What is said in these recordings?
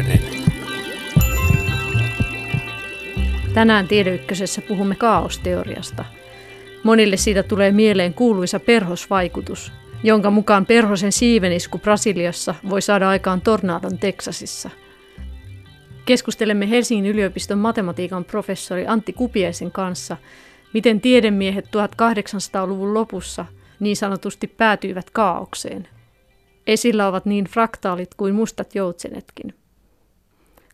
Ykkönen. Tänään Tiedeykkösessä puhumme kaosteoriasta. Monille siitä tulee mieleen kuuluisa perhosvaikutus, jonka mukaan perhosen siivenisku Brasiliassa voi saada aikaan tornadon Teksasissa. Keskustelemme Helsingin yliopiston matematiikan professori Antti Kupiaisen kanssa, miten tiedemiehet 1800-luvun lopussa niin sanotusti päätyivät kaaukseen. Esillä ovat niin fraktaalit kuin mustat joutsenetkin.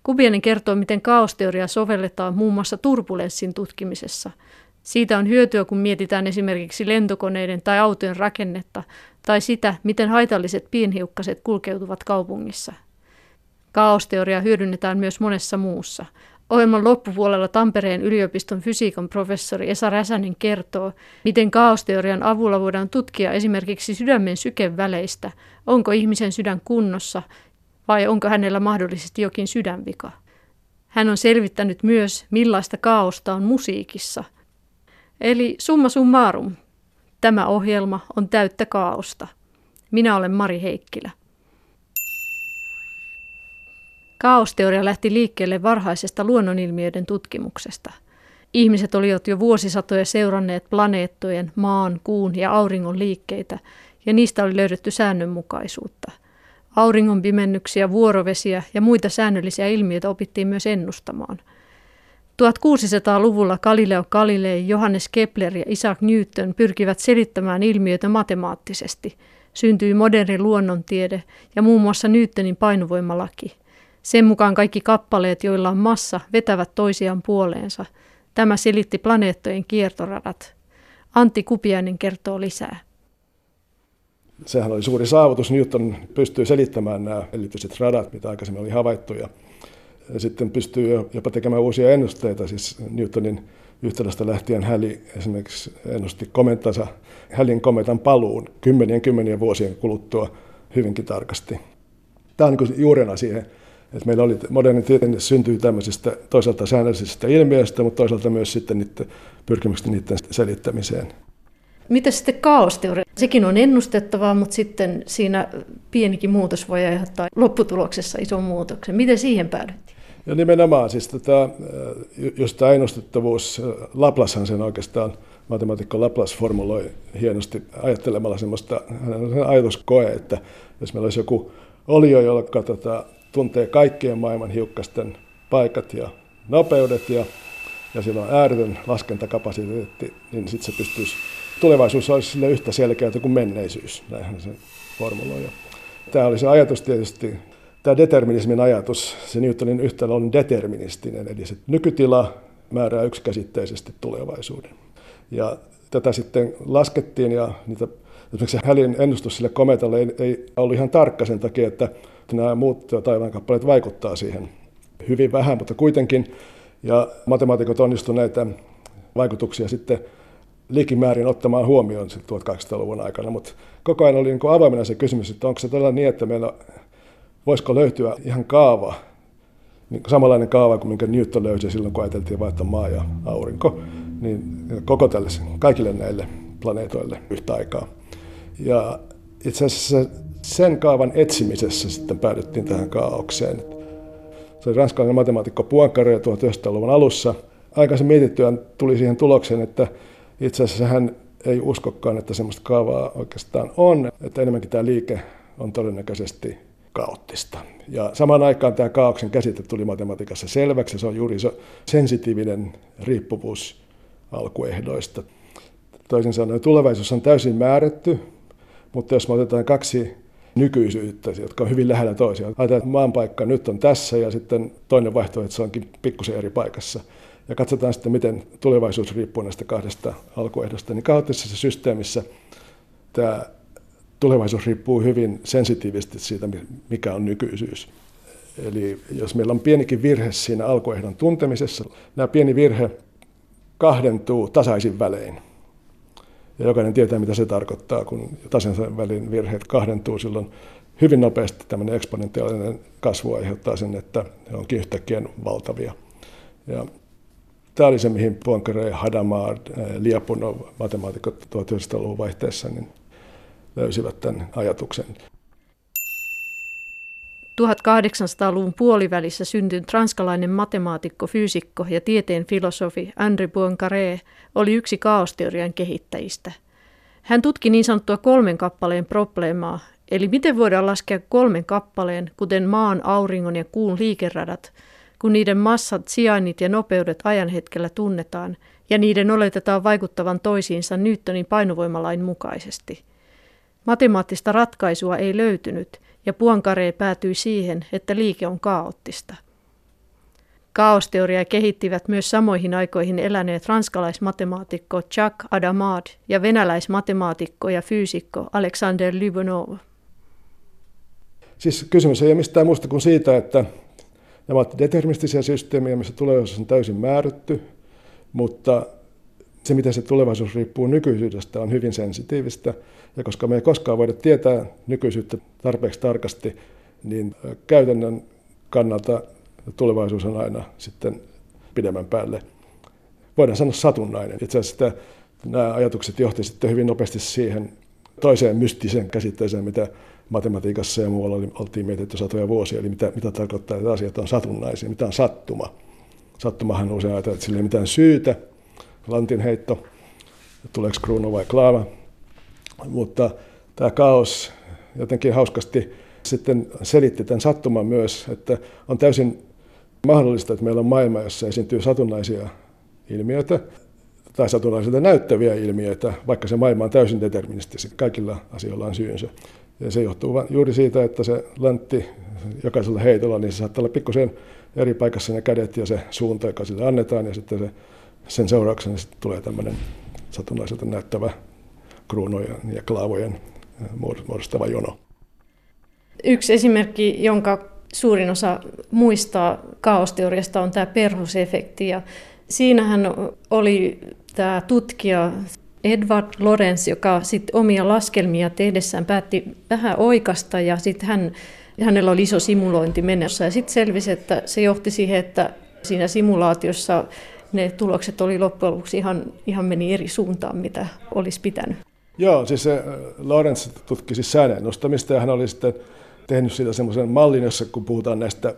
Kubianen kertoo, miten kaosteoria sovelletaan muun muassa turbulenssin tutkimisessa. Siitä on hyötyä, kun mietitään esimerkiksi lentokoneiden tai autojen rakennetta tai sitä, miten haitalliset pienhiukkaset kulkeutuvat kaupungissa. Kaosteoria hyödynnetään myös monessa muussa. Ohjelman loppupuolella Tampereen yliopiston fysiikan professori Esa Räsänen kertoo, miten kaosteorian avulla voidaan tutkia esimerkiksi sydämen sykeväleistä, onko ihmisen sydän kunnossa vai onko hänellä mahdollisesti jokin sydänvika. Hän on selvittänyt myös, millaista kaaosta on musiikissa. Eli summa summarum, tämä ohjelma on täyttä kaaosta. Minä olen Mari Heikkilä. Kaosteoria lähti liikkeelle varhaisesta luonnonilmiöiden tutkimuksesta. Ihmiset olivat jo vuosisatoja seuranneet planeettojen, maan, kuun ja auringon liikkeitä, ja niistä oli löydetty säännönmukaisuutta – Auringon pimennyksiä, vuorovesiä ja muita säännöllisiä ilmiöitä opittiin myös ennustamaan. 1600-luvulla Galileo Galilei, Johannes Kepler ja Isaac Newton pyrkivät selittämään ilmiöitä matemaattisesti. Syntyi moderni luonnontiede ja muun muassa Newtonin painovoimalaki. Sen mukaan kaikki kappaleet, joilla on massa, vetävät toisiaan puoleensa. Tämä selitti planeettojen kiertoradat. Antti Kupiainen kertoo lisää sehän oli suuri saavutus. Newton pystyy selittämään nämä elliptiset radat, mitä aikaisemmin oli havaittu. Ja sitten pystyy jopa tekemään uusia ennusteita. Siis Newtonin yhtälöstä lähtien Häli esimerkiksi ennusti komentansa Hälin kometan paluun kymmenien kymmenien vuosien kuluttua hyvinkin tarkasti. Tämä on niin juurena siihen, että meillä oli moderni tiede syntyi tämmöisistä toisaalta säännöllisistä ilmiöistä, mutta toisaalta myös sitten niiden pyrkimykset niiden selittämiseen. Mitä sitten kaosteoria? Sekin on ennustettavaa, mutta sitten siinä pienikin muutos voi aiheuttaa lopputuloksessa ison muutoksen. Miten siihen päädyttiin? Ja nimenomaan, siis tätä, just tämä ennustettavuus, Laplashan sen oikeastaan, matemaatikko Laplace formuloi hienosti ajattelemalla semmoista, hänen ajatuskoe, että jos meillä olisi joku olio, joka tota, tuntee kaikkien maailman hiukkasten paikat ja nopeudet ja, ja sillä on ääretön laskentakapasiteetti, niin sitten se pystyisi tulevaisuus olisi sille yhtä selkeää kuin menneisyys, näinhän se formuloi. Tämä oli se ajatus tietysti, tämä determinismin ajatus, se Newtonin yhtälö on deterministinen, eli se nykytila määrää yksikäsitteisesti tulevaisuuden. Ja tätä sitten laskettiin ja niitä, esimerkiksi Hälin ennustus sille kometalle ei, ei ollut ihan tarkka sen takia, että nämä muut taivaankappaleet vaikuttaa siihen hyvin vähän, mutta kuitenkin. Ja matemaatikot näitä vaikutuksia sitten likimäärin ottamaan huomioon 1800-luvun aikana, mutta koko ajan oli niin avoimena se kysymys, että onko se todella niin, että meillä voisiko löytyä ihan kaava, niin samanlainen kaava kuin minkä Newton löysi silloin, kun ajateltiin vaihtaa maa ja aurinko, niin koko tälle, kaikille näille planeetoille yhtä aikaa. Ja itse asiassa sen kaavan etsimisessä sitten päädyttiin tähän kaaukseen. Se oli ranskalainen matemaatikko Poincaré 1900-luvun alussa. Aikaisemmin mietittyään tuli siihen tulokseen, että itse asiassa hän ei uskokaan, että semmoista kaavaa oikeastaan on, että enemmänkin tämä liike on todennäköisesti kaoottista. Ja samaan aikaan tämä kaauksen käsite tuli matematiikassa selväksi, se on juuri se sensitiivinen riippuvuus alkuehdoista. Toisin sanoen tulevaisuus on täysin määrätty, mutta jos me otetaan kaksi nykyisyyttä, jotka on hyvin lähellä toisiaan. Ajatellaan, että maan paikka nyt on tässä ja sitten toinen vaihtoehto, että se onkin pikkusen eri paikassa ja katsotaan sitten, miten tulevaisuus riippuu näistä kahdesta alkuehdosta, niin kaoottisessa systeemissä tämä tulevaisuus riippuu hyvin sensitiivisesti siitä, mikä on nykyisyys. Eli jos meillä on pienikin virhe siinä alkuehdon tuntemisessa, nämä pieni virhe kahdentuu tasaisin välein. Ja jokainen tietää, mitä se tarkoittaa, kun tasaisin välin virheet kahdentuu silloin hyvin nopeasti tämmöinen eksponentiaalinen kasvu aiheuttaa sen, että ne onkin yhtäkkiä valtavia. Ja Tämä oli se, mihin Poincaré, Hadamard, eh, Liapunov, matemaatikot 1900-luvun vaihteessa, niin löysivät tämän ajatuksen. 1800-luvun puolivälissä syntynyt ranskalainen matemaatikko, fyysikko ja tieteen filosofi Henri Poincaré oli yksi kaosteorian kehittäjistä. Hän tutki niin sanottua kolmen kappaleen probleemaa, eli miten voidaan laskea kolmen kappaleen, kuten maan, auringon ja kuun liikeradat, kun niiden massat, sijainnit ja nopeudet ajan hetkellä tunnetaan ja niiden oletetaan vaikuttavan toisiinsa Newtonin painovoimalain mukaisesti. Matemaattista ratkaisua ei löytynyt – ja Puankare päätyi siihen, että liike on kaoottista. Kaosteoriaa kehittivät myös samoihin aikoihin eläneet ranskalaismatemaatikko Jacques Adamad ja venäläismatemaatikko ja fyysikko Alexander Lyubimov. Siis kysymys ei ole mistään muusta kuin siitä, että nämä ovat deterministisia systeemejä, missä tulevaisuus on täysin määrätty, mutta se, miten se tulevaisuus riippuu nykyisyydestä, on hyvin sensitiivistä. Ja koska me ei koskaan voida tietää nykyisyyttä tarpeeksi tarkasti, niin käytännön kannalta tulevaisuus on aina sitten pidemmän päälle. Voidaan sanoa satunnainen. Itse asiassa nämä ajatukset johti sitten hyvin nopeasti siihen toiseen mystiseen käsitteeseen, mitä matematiikassa ja muualla oltiin mietitty satoja vuosia, eli mitä, mitä tarkoittaa, että asiat on satunnaisia, mitä on sattuma. Sattumahan usein ajatellaan, että sillä ei mitään syytä, lantin heitto, tuleeko kruunu vai klaava. Mutta tämä kaos jotenkin hauskasti sitten selitti tämän sattuman myös, että on täysin mahdollista, että meillä on maailma, jossa esiintyy satunnaisia ilmiöitä tai satunnaisilta näyttäviä ilmiöitä, vaikka se maailma on täysin deterministisesti. Kaikilla asioilla on syynsä. Ja se johtuu juuri siitä, että se lantti jokaisella heitolla, niin se saattaa olla pikkusen eri paikassa ne kädet ja se suunta, joka sille annetaan, ja sitten se sen seurauksena sitten tulee tämmöinen satunnaiselta näyttävä kruunojen ja klaavojen muodostava jono. Yksi esimerkki, jonka suurin osa muistaa kaosteoriasta, on tämä perhosefekti. Ja siinähän oli tämä tutkija Edward Lorenz, joka sitten omia laskelmia tehdessään päätti vähän oikasta ja sitten hän, hänellä oli iso simulointi mennessä ja sitten selvisi, että se johti siihen, että siinä simulaatiossa ne tulokset oli loppujen lopuksi ihan, ihan meni eri suuntaan, mitä olisi pitänyt. Joo, siis se äh, Lorenz tutki siis säännön nostamista ja hän oli sitten tehnyt siitä semmoisen mallin, jossa kun puhutaan näistä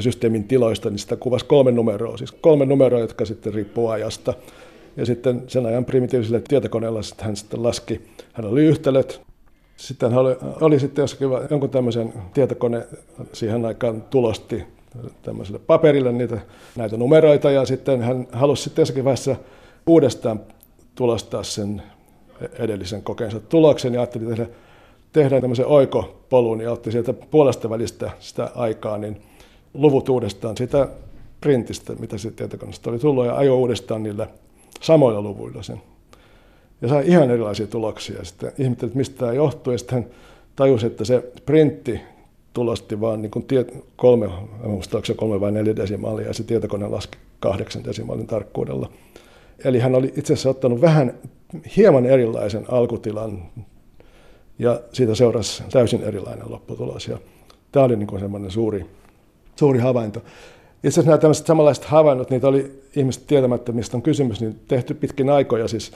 systeemin tiloista, niin sitä kuvasi kolme numeroa, siis kolme numeroa, jotka sitten riippuu ajasta. Ja sitten sen ajan primitiiviselle tietokoneella sitten hän sitten laski, hän oli yhtälöt. Sitten hän oli, oli sitten jossakin jonkun tämmöisen tietokone siihen aikaan tulosti tämmöiselle paperille niitä, näitä numeroita. Ja sitten hän halusi sitten jossakin vaiheessa uudestaan tulostaa sen edellisen kokeensa tuloksen. Ja ajatteli tehdä, tehdä tämmöisen oikopolun ja otti sieltä puolesta välistä sitä aikaa, niin luvut uudestaan sitä printistä, mitä siitä tietokoneesta oli tullut ja ajo uudestaan niillä samoilla luvuilla sen. Ja sai ihan erilaisia tuloksia. Sitten ihmetteli, että mistä tämä johtuu ja sitten hän tajusi, että se printti tulosti vaan niin kuin kolme, muistaakseni kolme vai neljä desimaalia, ja se tietokone laski kahdeksan desimaalin tarkkuudella. Eli hän oli itse asiassa ottanut vähän hieman erilaisen alkutilan, ja siitä seurasi täysin erilainen lopputulos. Ja tämä oli niin kuin semmoinen suuri, suuri havainto. Itse asiassa nämä tämmöiset samanlaiset havainnot, niitä oli ihmiset tietämättä, mistä on kysymys, niin tehty pitkin aikoja. Siis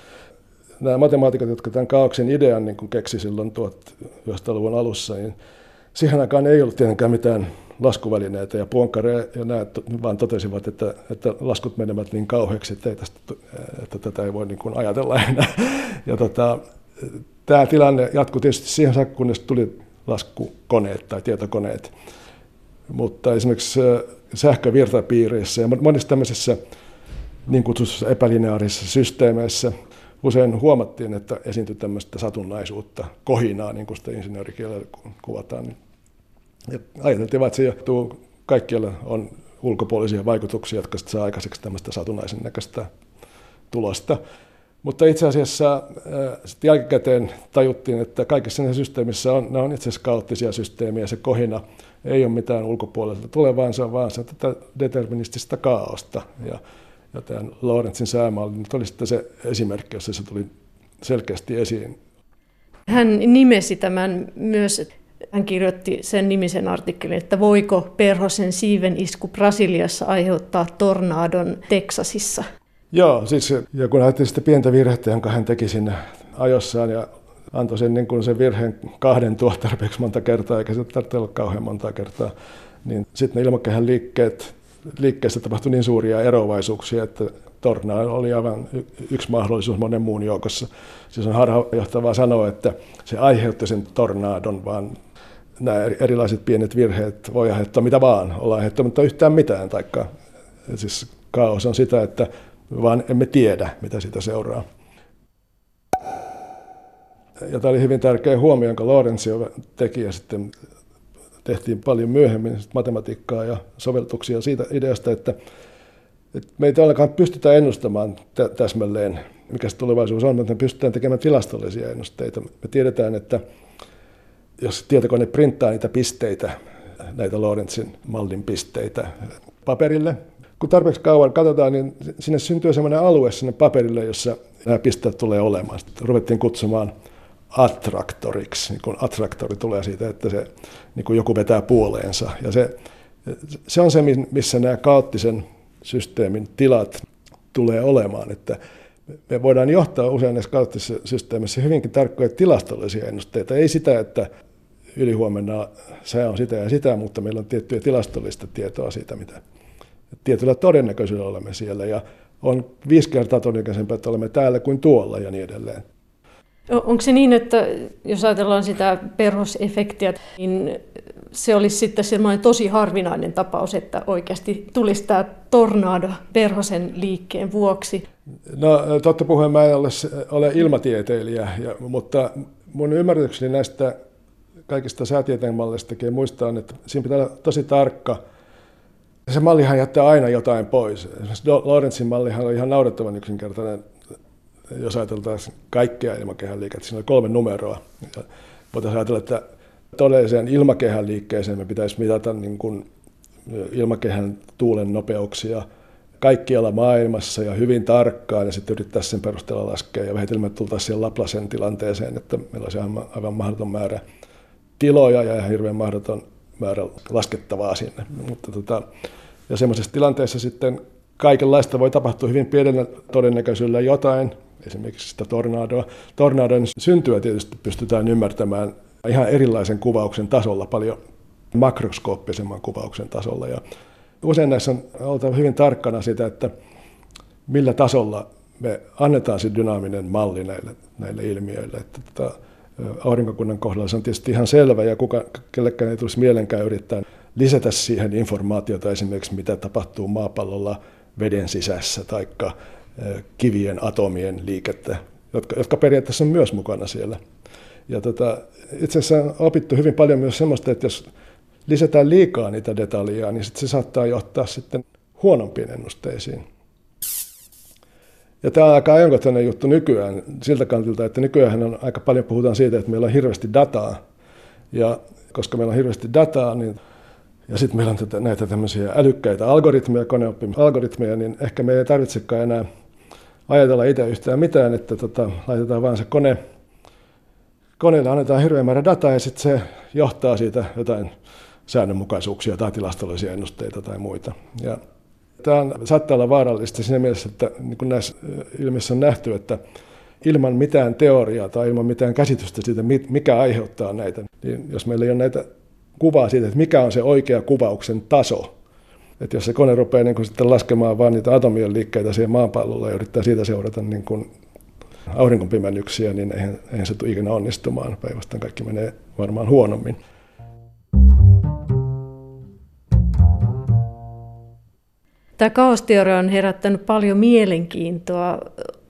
nämä matemaatikot, jotka tämän kaauksen idean niin keksi silloin 1900-luvun alussa, niin Siihen aikaan ei ollut tietenkään mitään laskuvälineitä ja Puonkare ja nämä vaan totesivat, että, että laskut menevät niin kauheaksi, että, ei tästä, että tätä ei voi niin kuin ajatella enää. Ja tota, tämä tilanne jatkui tietysti siihen saakka, kunnes tuli laskukoneet tai tietokoneet. Mutta esimerkiksi sähkövirtapiireissä ja monissa tämmöisissä niin kutsutussa epälineaarisissa systeemeissä usein huomattiin, että esiintyi tämmöistä satunnaisuutta, kohinaa, niin kuin sitä insinöörikielellä kuvataan. Ja ajateltiin että se johtuu, kaikkialla on ulkopuolisia vaikutuksia, jotka saa aikaiseksi tämmöistä satunnaisen näköistä tulosta. Mutta itse asiassa äh, sitten jälkikäteen tajuttiin, että kaikissa näissä systeemissä on, nämä on itse asiassa kaoottisia systeemiä. Se kohina ei ole mitään ulkopuolelta se on vaan se tätä deterministista kaaosta. Ja ja tämän Lorenzin säämalli nyt oli sitten se esimerkki, jossa se tuli selkeästi esiin. Hän nimesi tämän myös, hän kirjoitti sen nimisen artikkelin, että voiko perhosen siiven isku Brasiliassa aiheuttaa tornadon Teksasissa. Joo, siis ja kun ajattelin sitä pientä virhettä, jonka hän teki sinne ajossaan ja antoi sen, niin kuin sen virheen kahden tuo tarpeeksi monta kertaa, eikä se tarvitse olla kauhean monta kertaa. Niin sitten ne ilmakehän liikkeet, liikkeessä tapahtui niin suuria eroavaisuuksia, että tornado oli aivan yksi mahdollisuus monen muun joukossa. Siis on harhaanjohtavaa sanoa, että se aiheutti sen tornadon, vaan nämä erilaiset pienet virheet voi aiheuttaa mitä vaan, olla aiheuttamatta yhtään mitään, taikka siis kaos on sitä, että vaan emme tiedä, mitä sitä seuraa. Ja tämä oli hyvin tärkeä huomio, jonka Lorenzio teki ja sitten tehtiin paljon myöhemmin matematiikkaa ja soveltuksia siitä ideasta, että, että me ei todellakaan pystytä ennustamaan täsmälleen, mikä se tulevaisuus on, mutta me pystytään tekemään tilastollisia ennusteita. Me tiedetään, että jos tietokone printtaa niitä pisteitä, näitä Lorenzin mallin pisteitä paperille, kun tarpeeksi kauan katsotaan, niin sinne syntyy sellainen alue sinne paperille, jossa nämä pisteet tulee olemaan. Sitten ruvettiin kutsumaan attraktoriksi, niin kun attraktori tulee siitä, että se niin kuin joku vetää puoleensa. Ja se, se on se, missä nämä kaoottisen systeemin tilat tulee olemaan, että me voidaan johtaa usein näissä kaoottisissa systeemissä hyvinkin tarkkoja tilastollisia ennusteita. Ei sitä, että ylihuomenna se on sitä ja sitä, mutta meillä on tiettyä tilastollista tietoa siitä, mitä tietyllä todennäköisyydellä olemme siellä. Ja on viisi kertaa todennäköisempää, että olemme täällä kuin tuolla ja niin edelleen. Onko se niin, että jos ajatellaan sitä perhosefektiä, niin se olisi sitten semmoinen tosi harvinainen tapaus, että oikeasti tulisi tämä tornado perhosen liikkeen vuoksi? No totta puheen mä en ole, ole ilmatieteilijä, ja, mutta mun ymmärrykseni näistä kaikista säätieteen malleistakin muistaa, että siinä pitää olla tosi tarkka. Se mallihan jättää aina jotain pois. Esimerkiksi Lorenzin mallihan on ihan naurettavan yksinkertainen jos ajatellaan kaikkea ilmakehän liikettä, siinä on kolme numeroa. Ja voitaisiin ajatella, että todelliseen ilmakehän liikkeeseen me pitäisi mitata niin kuin ilmakehän tuulen nopeuksia kaikkialla maailmassa ja hyvin tarkkaan ja sitten yrittää sen perusteella laskea ja vähitellen tultaisiin siihen Laplasen tilanteeseen, että meillä olisi aivan mahdoton määrä tiloja ja hirveän mahdoton määrä laskettavaa sinne. Mutta tota, ja semmoisessa tilanteessa sitten kaikenlaista voi tapahtua hyvin pienellä todennäköisyydellä jotain, esimerkiksi sitä tornadoa. Tornadon syntyä tietysti pystytään ymmärtämään ihan erilaisen kuvauksen tasolla, paljon makroskooppisemman kuvauksen tasolla. Ja usein näissä on oltava hyvin tarkkana sitä, että millä tasolla me annetaan se dynaaminen malli näille, näille ilmiöille. Että tota, aurinkokunnan kohdalla se on tietysti ihan selvä ja kuka, kellekään ei tulisi mielenkään yrittää lisätä siihen informaatiota esimerkiksi, mitä tapahtuu maapallolla veden sisässä tai kivien atomien liikettä, jotka, jotka periaatteessa on myös mukana siellä. Ja tota, itse asiassa on opittu hyvin paljon myös sellaista, että jos lisätään liikaa niitä detaljeja, niin sit se saattaa johtaa sitten huonompiin ennusteisiin. Ja tämä on aika ajankohtainen juttu nykyään siltä kantilta, että nykyään on aika paljon puhutaan siitä, että meillä on hirveästi dataa. Ja koska meillä on hirveästi dataa, niin ja sitten meillä on tätä, näitä tämmöisiä älykkäitä algoritmeja, koneoppimisalgoritmeja, niin ehkä me ei tarvitsekaan enää ajatella itse yhtään mitään, että tota, laitetaan vaan se kone, koneelle annetaan hirveän määrä dataa ja sitten se johtaa siitä jotain säännönmukaisuuksia tai tilastollisia ennusteita tai muita. Ja tämä saattaa olla vaarallista siinä mielessä, että niin kuin näissä ilmiöissä on nähty, että ilman mitään teoriaa tai ilman mitään käsitystä siitä, mikä aiheuttaa näitä, niin jos meillä ei ole näitä kuvaa siitä, että mikä on se oikea kuvauksen taso, että jos se kone rupeaa niin kuin sitten laskemaan vain niitä atomien liikkeitä siihen maapallolla ja yrittää siitä seurata niin kuin aurinkonpimennyksiä, niin eihän, eihän se tule ikinä onnistumaan. Päinvastoin kaikki menee varmaan huonommin. Tämä kaosteoria on herättänyt paljon mielenkiintoa.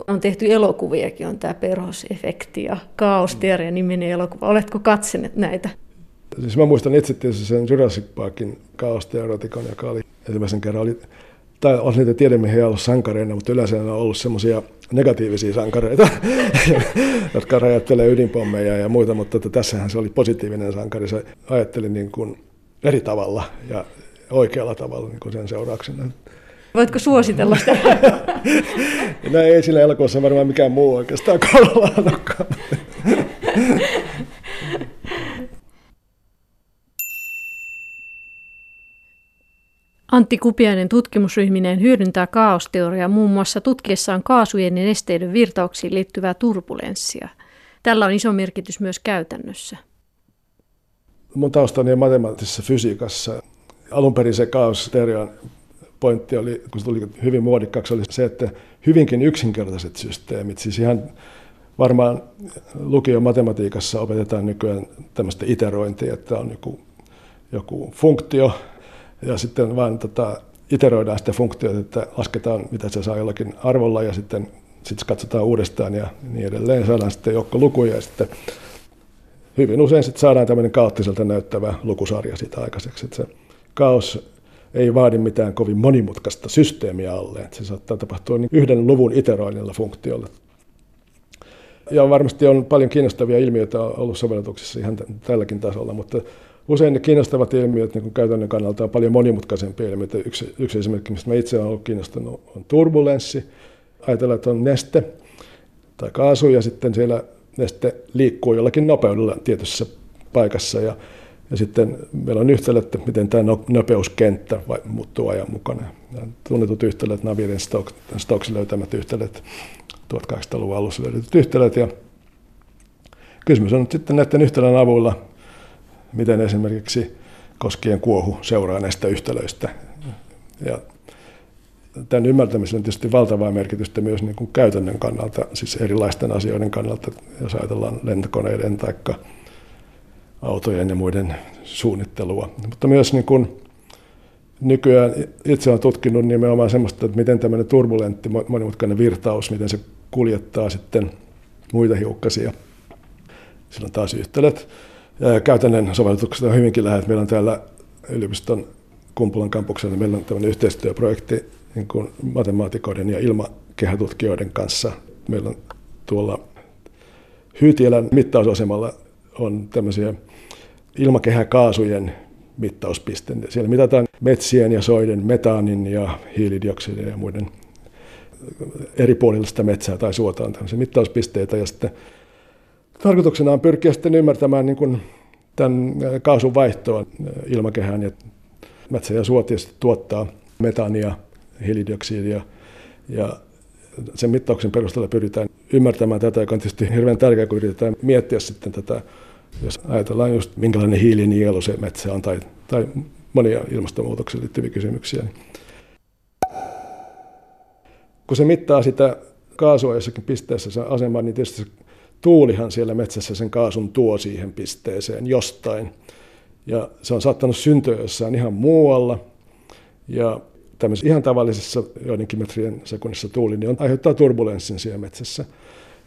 On tehty elokuviakin, on tämä perhosefekti ja kaosteoria niminen elokuva. Oletko katsoneet näitä? Siis mä muistan itse tietysti sen Jurassic Parkin kaosteoretikon, joka oli ensimmäisen kerran, oli, tai on niitä tiedemiehiä ollut sankareina, mutta yleensä on ollut semmoisia negatiivisia sankareita, jotka räjättelee ydinpommeja ja muita, mutta että tässähän se oli positiivinen sankari. Se ajatteli niin kuin eri tavalla ja oikealla tavalla niin kuin sen seurauksena. Voitko suositella sitä? no ei sillä elokuvassa varmaan mikään muu oikeastaan kohdalla Antti Kupiainen tutkimusryhmineen hyödyntää kaaosteoriaa muun muassa tutkiessaan kaasujen ja nesteiden virtauksiin liittyvää turbulenssia. Tällä on iso merkitys myös käytännössä. Mun taustani on matemaattisessa fysiikassa. Alun perin se kaosteorian pointti oli, kun se tuli hyvin muodikkaaksi, oli se, että hyvinkin yksinkertaiset systeemit, siis ihan varmaan lukion matematiikassa opetetaan nykyään tämmöistä iterointia, että on joku, joku funktio ja sitten vaan tota, iteroidaan sitä funktiota, että lasketaan mitä se saa jollakin arvolla ja sitten sitten katsotaan uudestaan ja niin edelleen. Saadaan sitten joukko lukuja ja sitten hyvin usein sitten saadaan tämmöinen kaoottiselta näyttävä lukusarja siitä aikaiseksi. Että se kaos ei vaadi mitään kovin monimutkaista systeemiä alle. Että se saattaa tapahtua niin yhden luvun iteroinnilla funktiolla. Ja varmasti on paljon kiinnostavia ilmiöitä ollut sovellutuksissa ihan tälläkin tasolla, mutta usein ne kiinnostavat ilmiöt niin käytännön kannalta on paljon monimutkaisempia ilmiöitä. Yksi, yksi esimerkki, mistä mä itse olen ollut kiinnostunut, on turbulenssi. Ajatellaan, että on neste tai kaasu ja sitten siellä neste liikkuu jollakin nopeudella tietyssä paikassa ja, ja sitten meillä on yhtälö, että miten tämä no, nopeuskenttä vai, muuttuu ajan mukana. Ja tunnetut yhtälöt, Navirin Stokes löytämät yhtälöt, 1800-luvun alussa löydetyt yhtälöt ja kysymys on nyt sitten näiden yhtälön avulla, miten esimerkiksi koskien kuohu seuraa näistä yhtälöistä. Ja tämän ymmärtämisellä on tietysti valtavaa merkitystä myös niin kuin käytännön kannalta, siis erilaisten asioiden kannalta, jos ajatellaan lentokoneiden tai autojen ja muiden suunnittelua. Mutta myös niin kuin nykyään itse olen tutkinut nimenomaan sellaista, että miten tämmöinen turbulentti, monimutkainen virtaus, miten se kuljettaa sitten muita hiukkasia. Sillä on taas yhtälöt. Käytännön sovellutukset on hyvinkin lähet. Meillä on täällä yliopiston Kumpulan kampuksella meillä on tämmöinen yhteistyöprojekti niin kuin matemaatikoiden ja ilmakehätutkijoiden kanssa. Meillä on tuolla Hyytielän mittausasemalla on tämmöisiä ilmakehäkaasujen mittauspiste. Siellä mitataan metsien ja soiden metaanin ja hiilidioksidin ja muiden eri puolilla sitä metsää tai suota on tämmöisiä mittauspisteitä. Ja sitten tarkoituksena on pyrkiä sitten ymmärtämään niin kuin tämän kaasun vaihtoa ilmakehään. Ja metsä ja suo tuottaa metaania hiilidioksidia. Ja sen mittauksen perusteella pyritään ymmärtämään tätä, joka on tietysti hirveän tärkeää, kun yritetään miettiä sitten tätä, jos ajatellaan just minkälainen hiilinielu se metsä on tai, tai monia ilmastonmuutokseen liittyviä kysymyksiä. Kun se mittaa sitä kaasua jossakin pisteessä sen asemaan, niin tietysti se tuulihan siellä metsässä sen kaasun tuo siihen pisteeseen jostain. Ja se on saattanut syntyä jossain ihan muualla. Ja tämmöisessä ihan tavallisessa joidenkin metrien sekunnissa tuuli, niin on, aiheuttaa turbulenssin siellä metsässä,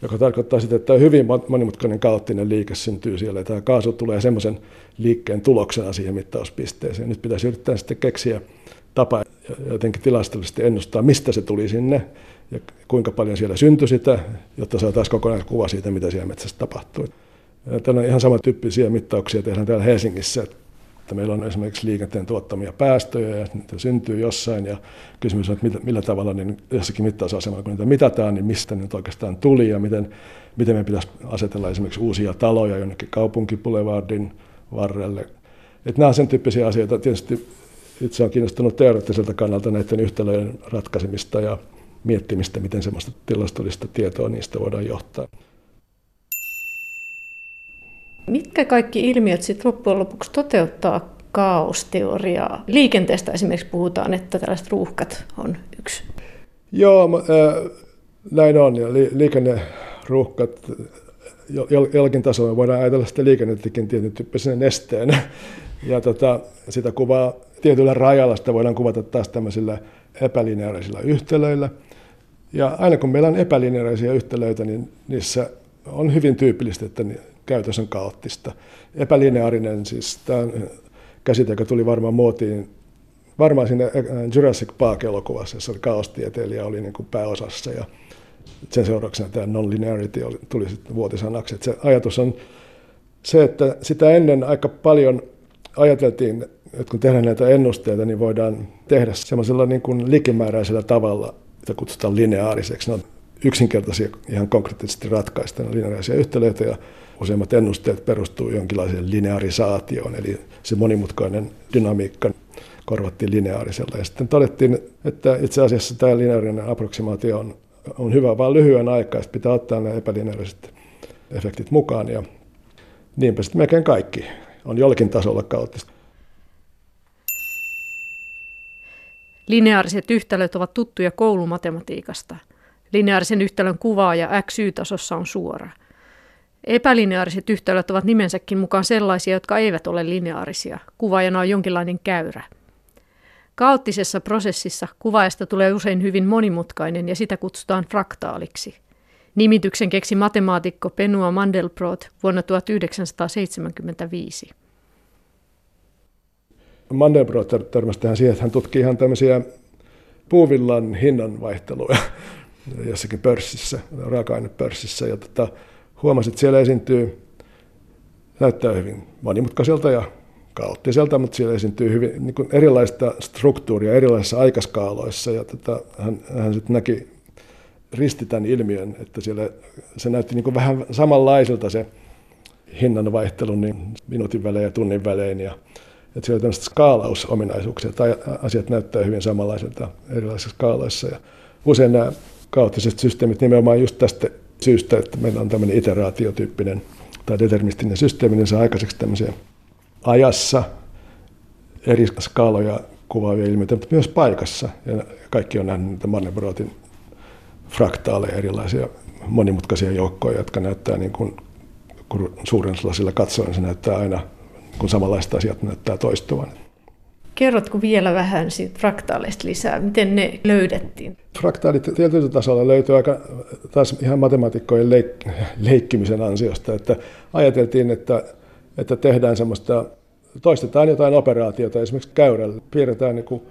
joka tarkoittaa sitä, että hyvin monimutkainen kaoottinen liike syntyy siellä, ja tämä kaasu tulee semmoisen liikkeen tuloksena siihen mittauspisteeseen. Nyt pitäisi yrittää sitten keksiä tapa jotenkin tilastollisesti ennustaa, mistä se tuli sinne, ja kuinka paljon siellä syntyi sitä, jotta saataisiin kokonaiskuva siitä, mitä siellä metsässä tapahtui. Tämä on ihan samantyyppisiä mittauksia tehdään täällä Helsingissä, että meillä on esimerkiksi liikenteen tuottamia päästöjä ja niitä syntyy jossain ja kysymys on, että millä, tavalla niin jossakin mittausasemalla, kun niitä mitataan, niin mistä ne oikeastaan tuli ja miten, miten me pitäisi asetella esimerkiksi uusia taloja jonnekin kaupunkipulevardin varrelle. Että nämä on sen tyyppisiä asioita. Tietysti itse on kiinnostunut teoreettiselta kannalta näiden yhtälöjen ratkaisemista ja miettimistä, miten sellaista tilastollista tietoa niistä voidaan johtaa. Mitkä kaikki ilmiöt sitten loppujen lopuksi toteuttaa kaosteoriaa? Liikenteestä esimerkiksi puhutaan, että tällaiset ruuhkat on yksi. Joo, näin on. Ja liikenneruuhkat jollakin tasolla voidaan ajatella sitä liikennettäkin tietyn tyyppisenä nesteenä. Ja tota, sitä kuvaa tietyllä rajalla sitä voidaan kuvata taas tämmöisillä epälineaarisilla yhtälöillä. Ja aina kun meillä on epälineaarisia yhtälöitä, niin niissä on hyvin tyypillistä, että käytös on kaoottista. Epälineaarinen, siis tämä on käsite, joka tuli varmaan muotiin varmaan siinä Jurassic Park-elokuvassa, jossa kaostieteilijä oli niin kuin pääosassa ja sen seurauksena tämä non-linearity oli, tuli sitten vuotisanaksi. Että se ajatus on se, että sitä ennen aika paljon ajateltiin, että kun tehdään näitä ennusteita, niin voidaan tehdä semmoisella niin kuin likimääräisellä tavalla, jota kutsutaan lineaariseksi. Ne on yksinkertaisia ihan konkreettisesti ratkaista lineaarisia yhtälöitä ja useimmat ennusteet perustuu jonkinlaiseen linearisaatioon, eli se monimutkainen dynamiikka korvattiin lineaarisella. Ja sitten todettiin, että itse asiassa tämä lineaarinen approksimaatio on, on hyvä vain lyhyen aikaa, sitten pitää ottaa nämä epälineaariset efektit mukaan. Ja niinpä sitten melkein kaikki on jollakin tasolla kaoottista. Lineaariset yhtälöt ovat tuttuja koulumatematiikasta. Lineaarisen yhtälön kuvaaja XY-tasossa on suora. Epälineaariset yhtälöt ovat nimensäkin mukaan sellaisia, jotka eivät ole lineaarisia. Kuvaajana on jonkinlainen käyrä. Kaoottisessa prosessissa kuvaajasta tulee usein hyvin monimutkainen ja sitä kutsutaan fraktaaliksi. Nimityksen keksi matemaatikko Penua Mandelbrot vuonna 1975. Mandelbrot törmäsi tähän siihen, että hän tutki ihan tämmöisiä puuvillan hinnanvaihteluja jossakin pörssissä, raaka-ainepörssissä. Ja tota, huomasi, että siellä esiintyy, näyttää hyvin monimutkaiselta ja kaoottiselta, mutta siellä esiintyy hyvin niin kuin erilaista struktuuria erilaisissa aikaskaaloissa. Ja tota, hän, hän sitten näki risti tämän ilmiön, että siellä se näytti niin kuin vähän samanlaiselta se hinnanvaihtelu niin minuutin välein ja tunnin välein. Ja, että siellä on tämmöistä skaalausominaisuuksia, tai asiat näyttää hyvin samanlaiselta erilaisissa skaaloissa. Ja usein nämä kaoottiset systeemit nimenomaan just tästä syystä, että meillä on tämmöinen iteraatiotyyppinen tai deterministinen systeemi, niin saa aikaiseksi tämmöisiä ajassa eri skaaloja kuvaavia ilmiöitä, mutta myös paikassa. Ja kaikki on nähnyt niitä Mandelbrotin fraktaaleja, erilaisia monimutkaisia joukkoja, jotka näyttää niin kuin, kun suuren lasilla katsoen, se näyttää aina, kun samanlaista asiat näyttää toistuvan. Kerrotko vielä vähän siitä fraktaaleista lisää? Miten ne löydettiin? Fraktaalit tietyllä tasolla löytyy aika taas ihan matemaatikkojen leik- leikkimisen ansiosta, että ajateltiin, että, että tehdään semmoista, toistetaan jotain operaatiota, esimerkiksi käyrällä, piirretään joku,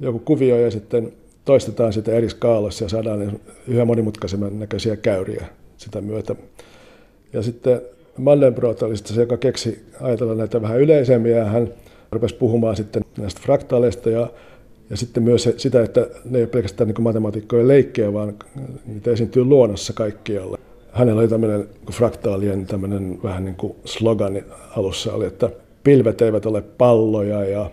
joku kuvio ja sitten toistetaan sitä eri skaaloissa ja saadaan yhä monimutkaisemman näköisiä käyriä sitä myötä. Ja sitten Se, joka keksi ajatella näitä vähän yleisemmin ja hän rupesi puhumaan sitten näistä fraktaaleista ja, ja sitten myös sitä, että ne ei ole pelkästään niin matemaatikkojen leikkejä, vaan niitä esiintyy luonnossa kaikkialla. Hänellä oli tämmöinen fraktaalien tämmöinen vähän niin kuin slogani alussa oli, että pilvet eivät ole palloja ja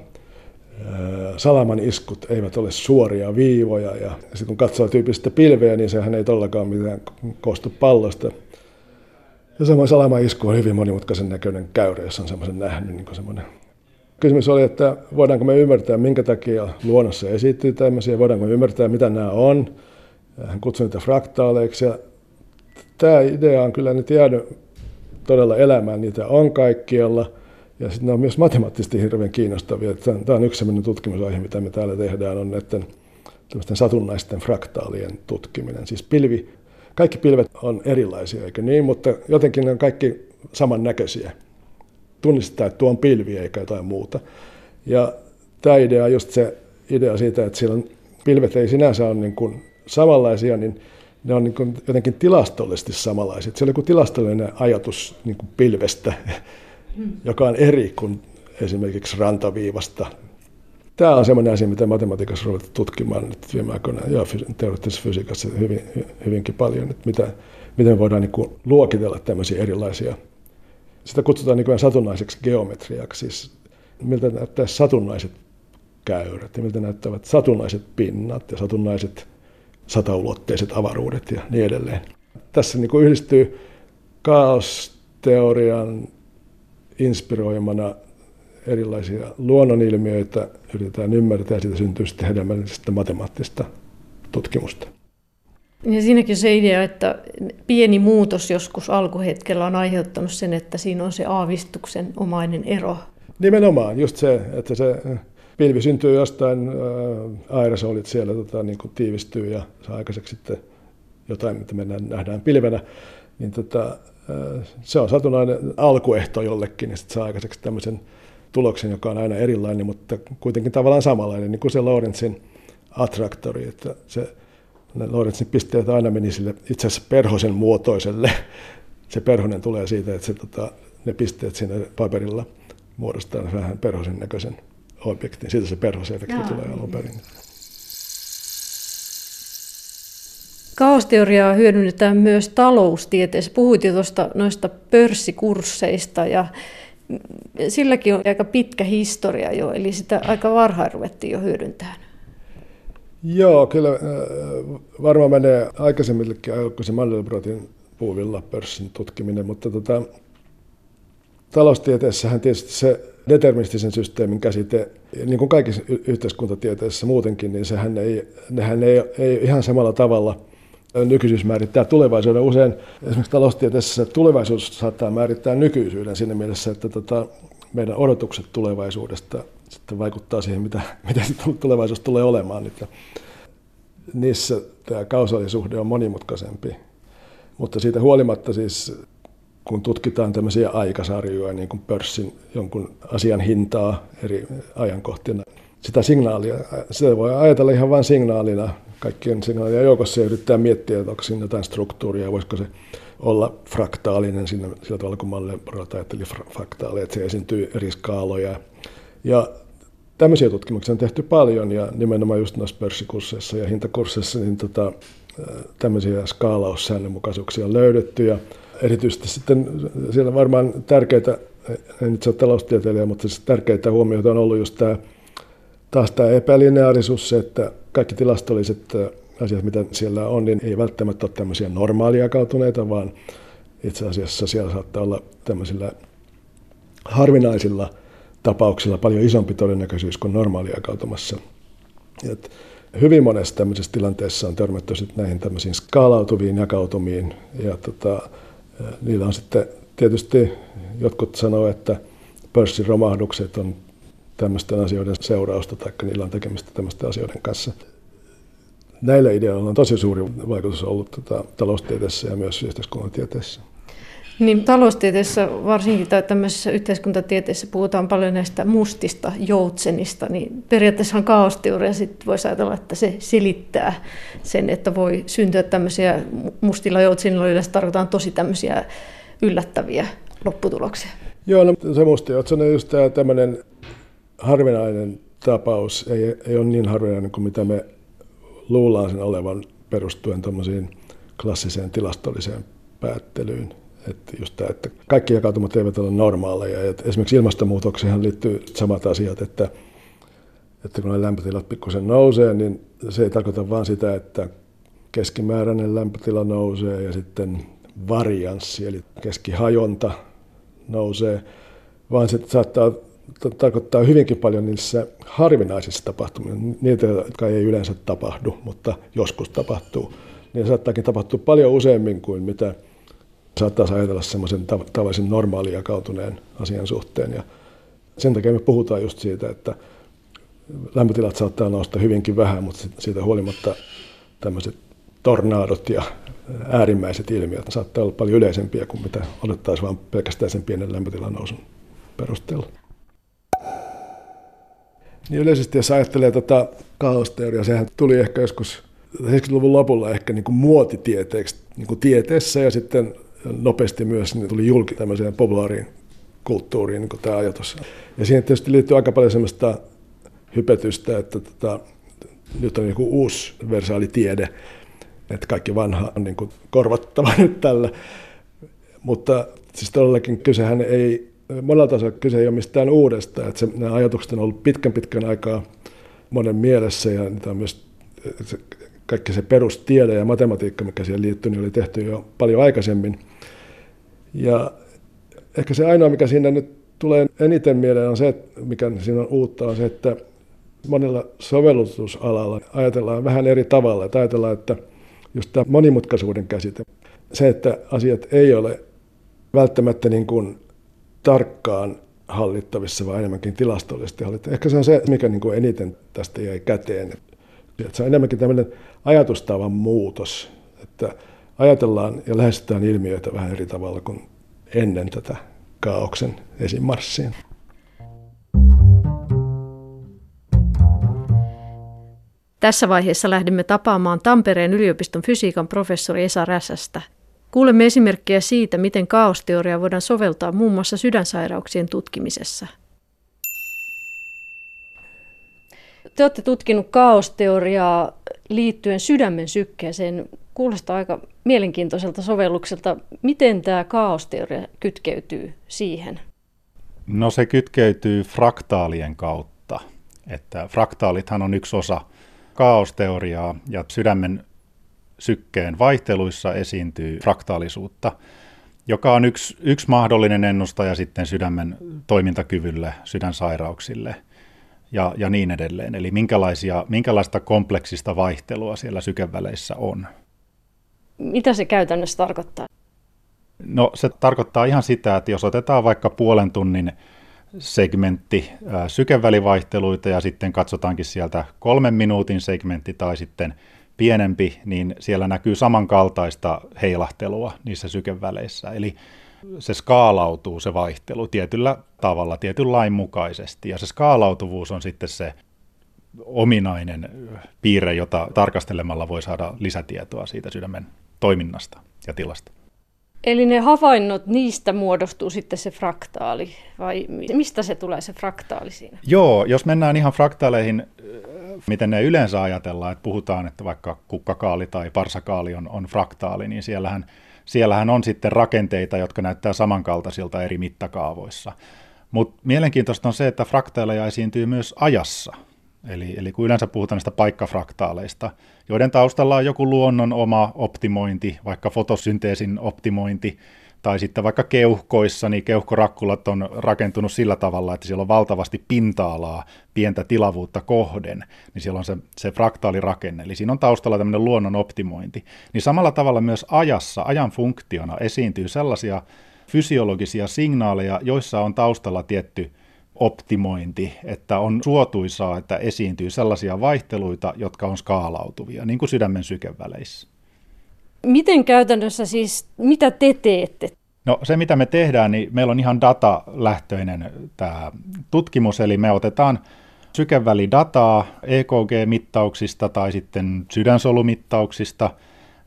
salaman iskut eivät ole suoria viivoja. Ja sitten kun katsoo tyypistä pilveä, niin sehän ei todellakaan mitään koostu pallosta. Ja samoin salaman isku on hyvin monimutkaisen näköinen käyrä, jos on semmoisen nähnyt. Niin semmoinen. Kysymys oli, että voidaanko me ymmärtää, minkä takia luonnossa esiintyy tämmöisiä, voidaanko me ymmärtää, mitä nämä on. Hän kutsui niitä fraktaaleiksi. Ja tämä idea on kyllä nyt jäänyt todella elämään, niitä on kaikkialla – ja sitten ne on myös matemaattisesti hirveän kiinnostavia. Tämä on yksi sellainen tutkimusaihe, mitä me täällä tehdään, on näiden satunnaisten fraktaalien tutkiminen. Siis pilvi, kaikki pilvet on erilaisia, eikö niin? Mutta jotenkin ne on kaikki samannäköisiä. Tunnistetaan, että tuo on pilvi eikä jotain muuta. Ja tämä idea on just se idea siitä, että siellä on, pilvet ei sinänsä ole niin kuin samanlaisia, niin ne on niin kuin jotenkin tilastollisesti samanlaisia. Se on joku tilastollinen ajatus niin kuin pilvestä, joka on eri kuin esimerkiksi rantaviivasta. Tämä on sellainen asia, mitä matematiikassa ruvetaan tutkimaan nyt viime aikoina ja teoreettisessa fysiikassa hyvin, hyvinkin paljon, että mitä, miten me voidaan niin kuin luokitella tämmöisiä erilaisia. Sitä kutsutaan niin satunnaiseksi geometriaksi, siis miltä näyttää satunnaiset käyrät ja miltä näyttävät satunnaiset pinnat ja satunnaiset sataulotteiset avaruudet ja niin edelleen. Tässä niin kuin yhdistyy kaosteorian inspiroimana erilaisia luonnonilmiöitä yritetään ymmärtää ja siitä syntyy sitten hedelmällistä matemaattista tutkimusta. Ja siinäkin se idea, että pieni muutos joskus alkuhetkellä on aiheuttanut sen, että siinä on se aavistuksen omainen ero. Nimenomaan, just se, että se pilvi syntyy jostain, aerosolit siellä tota, niin kuin tiivistyy ja saa aikaiseksi sitten jotain, mitä me nähdään pilvenä, niin tota, se on satunnainen alkuehto jollekin, niin sitten saa aikaiseksi tämmöisen tuloksen, joka on aina erilainen, mutta kuitenkin tavallaan samanlainen, niin kuin se Lorenzin attraktori, että se Lorenzin pisteet aina meni sille itse asiassa perhosen muotoiselle. Se perhonen tulee siitä, että se, tota, ne pisteet siinä paperilla muodostaa vähän perhosen näköisen objektin. Siitä se perhosefekti tulee alun perin. Kaosteoriaa hyödynnetään myös taloustieteessä. Puhuit jo tuosta noista pörssikursseista ja silläkin on aika pitkä historia jo, eli sitä aika varhain ruvettiin jo hyödyntämään. Joo, kyllä varmaan menee aikaisemmillekin, kun se Mandelbrotin puuvilla pörssin tutkiminen, mutta tota, taloustieteessähän tietysti se deterministisen systeemin käsite, niin kuin kaikissa yhteiskuntatieteessä muutenkin, niin sehän ei, nehän ei, ei ihan samalla tavalla nykyisyys määrittää tulevaisuuden. Usein esimerkiksi taloustieteessä tulevaisuus saattaa määrittää nykyisyyden siinä mielessä, että tota, meidän odotukset tulevaisuudesta sitten vaikuttaa siihen, mitä, mitä tulevaisuus tulee olemaan. Että niissä tämä kausaalisuhde on monimutkaisempi. Mutta siitä huolimatta siis, kun tutkitaan tämmöisiä aikasarjoja, niin kuin pörssin jonkun asian hintaa eri ajankohtina, sitä signaalia, sitä voi ajatella ihan vain signaalina, kaikkien signaalien joukossa ja yrittää miettiä, että onko siinä jotain struktuuria, voisiko se olla fraktaalinen sillä, sillä tavalla, kun Mallebrot ajatteli fraktaaleja, että se esiintyy eri skaaloja. Ja tämmöisiä tutkimuksia on tehty paljon ja nimenomaan just noissa pörssikursseissa ja hintakursseissa niin tota, tämmöisiä skaalaussäännönmukaisuuksia on löydetty ja erityisesti sitten siellä varmaan tärkeitä, en itse ole taloustieteilijä, mutta siis tärkeitä huomioita on ollut just tämä taas tämä epälineaarisuus, se, että kaikki tilastolliset asiat, mitä siellä on, niin ei välttämättä ole tämmöisiä normaaliakautuneita, vaan itse asiassa siellä saattaa olla tämmöisillä harvinaisilla tapauksilla paljon isompi todennäköisyys kuin normaaliakautumassa. Et hyvin monessa tämmöisessä tilanteessa on törmätty sitten näihin tämmöisiin skaalautuviin jakautumiin, ja tota, niillä on sitten tietysti, jotkut sanoo, että pörssiromahdukset on tämmöisten asioiden seurausta, tai niillä on tekemistä tämmöisten asioiden kanssa näillä ideoilla on tosi suuri vaikutus ollut tota, taloustieteessä ja myös yhteiskuntatieteessä. Niin, taloustieteessä, varsinkin tai tämmöisessä yhteiskuntatieteessä puhutaan paljon näistä mustista joutsenista, niin periaatteessa kaosteoria sitten voisi ajatella, että se selittää sen, että voi syntyä tämmöisiä mustilla joutsenilla, yleensä tarkoitaan tosi tämmöisiä yllättäviä lopputuloksia. Joo, no se musta joutsen on just tämä tämmöinen harvinainen tapaus, ei, ei ole niin harvinainen kuin mitä me luullaan sen olevan perustuen tuommoisiin klassiseen tilastolliseen päättelyyn. Että just tämä, että kaikki jakautumat eivät ole normaaleja. Et esimerkiksi ilmastonmuutokseen liittyy samat asiat, että, että kun lämpötilat pikkusen nousee, niin se ei tarkoita vain sitä, että keskimääräinen lämpötila nousee ja sitten varianssi, eli keskihajonta nousee, vaan se saattaa tarkoittaa hyvinkin paljon niissä harvinaisissa tapahtumissa, niitä, jotka ei yleensä tapahdu, mutta joskus tapahtuu. Niin saattaakin tapahtua paljon useammin kuin mitä saattaisi ajatella semmoisen tavallisen normaali jakautuneen asian suhteen. Ja sen takia me puhutaan just siitä, että lämpötilat saattaa nousta hyvinkin vähän, mutta siitä huolimatta tämmöiset tornaadot ja äärimmäiset ilmiöt saattaa olla paljon yleisempiä kuin mitä odottaisiin vain pelkästään sen pienen lämpötilan nousun perusteella. Niin yleisesti jos ajattelee tota kaosteoriaa, sehän tuli ehkä joskus 70-luvun lopulla ehkä niin kuin muotitieteeksi niin kuin tieteessä ja sitten nopeasti myös niin tuli julki tämmöiseen populaariin kulttuuriin niin tämä ajatus. Ja siihen tietysti liittyy aika paljon semmoista hypetystä, että tota, nyt on joku uusi versaali-tiede, että kaikki vanha on niin kuin korvattava nyt tällä. Mutta siis todellakin kysehän ei monella tasolla kyse ei ole mistään uudesta. Että se, nämä ajatukset on ollut pitkän pitkän aikaa monen mielessä ja niitä on myös se, kaikki se perustiede ja matematiikka, mikä siihen liittyy, niin oli tehty jo paljon aikaisemmin. Ja ehkä se ainoa, mikä siinä nyt tulee eniten mieleen on se, mikä siinä on uutta, on se, että monella sovellutusalalla ajatellaan vähän eri tavalla. Että ajatellaan, että just tämä monimutkaisuuden käsite, se, että asiat ei ole välttämättä niin kuin tarkkaan hallittavissa, vaan enemmänkin tilastollisesti hallittavissa. Ehkä se on se, mikä niin kuin eniten tästä jäi käteen. Että se on enemmänkin tämmöinen ajatustavan muutos, että ajatellaan ja lähestytään ilmiöitä vähän eri tavalla kuin ennen tätä kaauksen esimarssia. Tässä vaiheessa lähdimme tapaamaan Tampereen yliopiston fysiikan professori Esa Räsästä – Kuulemme esimerkkejä siitä, miten kaosteoriaa voidaan soveltaa muun muassa sydänsairauksien tutkimisessa. Te olette tutkinut kaosteoriaa liittyen sydämen sykkeeseen. Kuulostaa aika mielenkiintoiselta sovellukselta. Miten tämä kaosteoria kytkeytyy siihen? No se kytkeytyy fraktaalien kautta. Että fraktaalithan on yksi osa kaosteoriaa ja sydämen sykkeen vaihteluissa esiintyy fraktaalisuutta, joka on yksi, yksi mahdollinen ennustaja sitten sydämen toimintakyvylle, sydänsairauksille ja, ja niin edelleen. Eli minkälaisia, minkälaista kompleksista vaihtelua siellä sykeväleissä on. Mitä se käytännössä tarkoittaa? No se tarkoittaa ihan sitä, että jos otetaan vaikka puolen tunnin segmentti sykevälivaihteluita ja sitten katsotaankin sieltä kolmen minuutin segmentti tai sitten pienempi, niin siellä näkyy samankaltaista heilahtelua niissä sykeväleissä. Eli se skaalautuu se vaihtelu tietyllä tavalla, tietyn lain mukaisesti. Ja se skaalautuvuus on sitten se ominainen piirre, jota tarkastelemalla voi saada lisätietoa siitä sydämen toiminnasta ja tilasta. Eli ne havainnot, niistä muodostuu sitten se fraktaali, vai mistä se tulee se fraktaali siinä? Joo, jos mennään ihan fraktaaleihin, miten ne yleensä ajatellaan, että puhutaan, että vaikka kukkakaali tai parsakaali on, on fraktaali, niin siellähän, siellähän on sitten rakenteita, jotka näyttää samankaltaisilta eri mittakaavoissa. Mutta mielenkiintoista on se, että fraktaaleja esiintyy myös ajassa – Eli, eli kun yleensä puhutaan näistä paikkafraktaaleista, joiden taustalla on joku luonnon oma optimointi, vaikka fotosynteesin optimointi, tai sitten vaikka keuhkoissa, niin keuhkorakkulat on rakentunut sillä tavalla, että siellä on valtavasti pinta-alaa pientä tilavuutta kohden, niin siellä on se, se fraktaalirakenne, eli siinä on taustalla tämmöinen luonnon optimointi. Niin samalla tavalla myös ajassa, ajan funktiona esiintyy sellaisia fysiologisia signaaleja, joissa on taustalla tietty optimointi, että on suotuisaa, että esiintyy sellaisia vaihteluita, jotka on skaalautuvia, niin kuin sydämen sykeväleissä. Miten käytännössä siis, mitä te teette? No se, mitä me tehdään, niin meillä on ihan datalähtöinen tämä tutkimus, eli me otetaan sykevälidataa EKG-mittauksista tai sitten sydänsolumittauksista,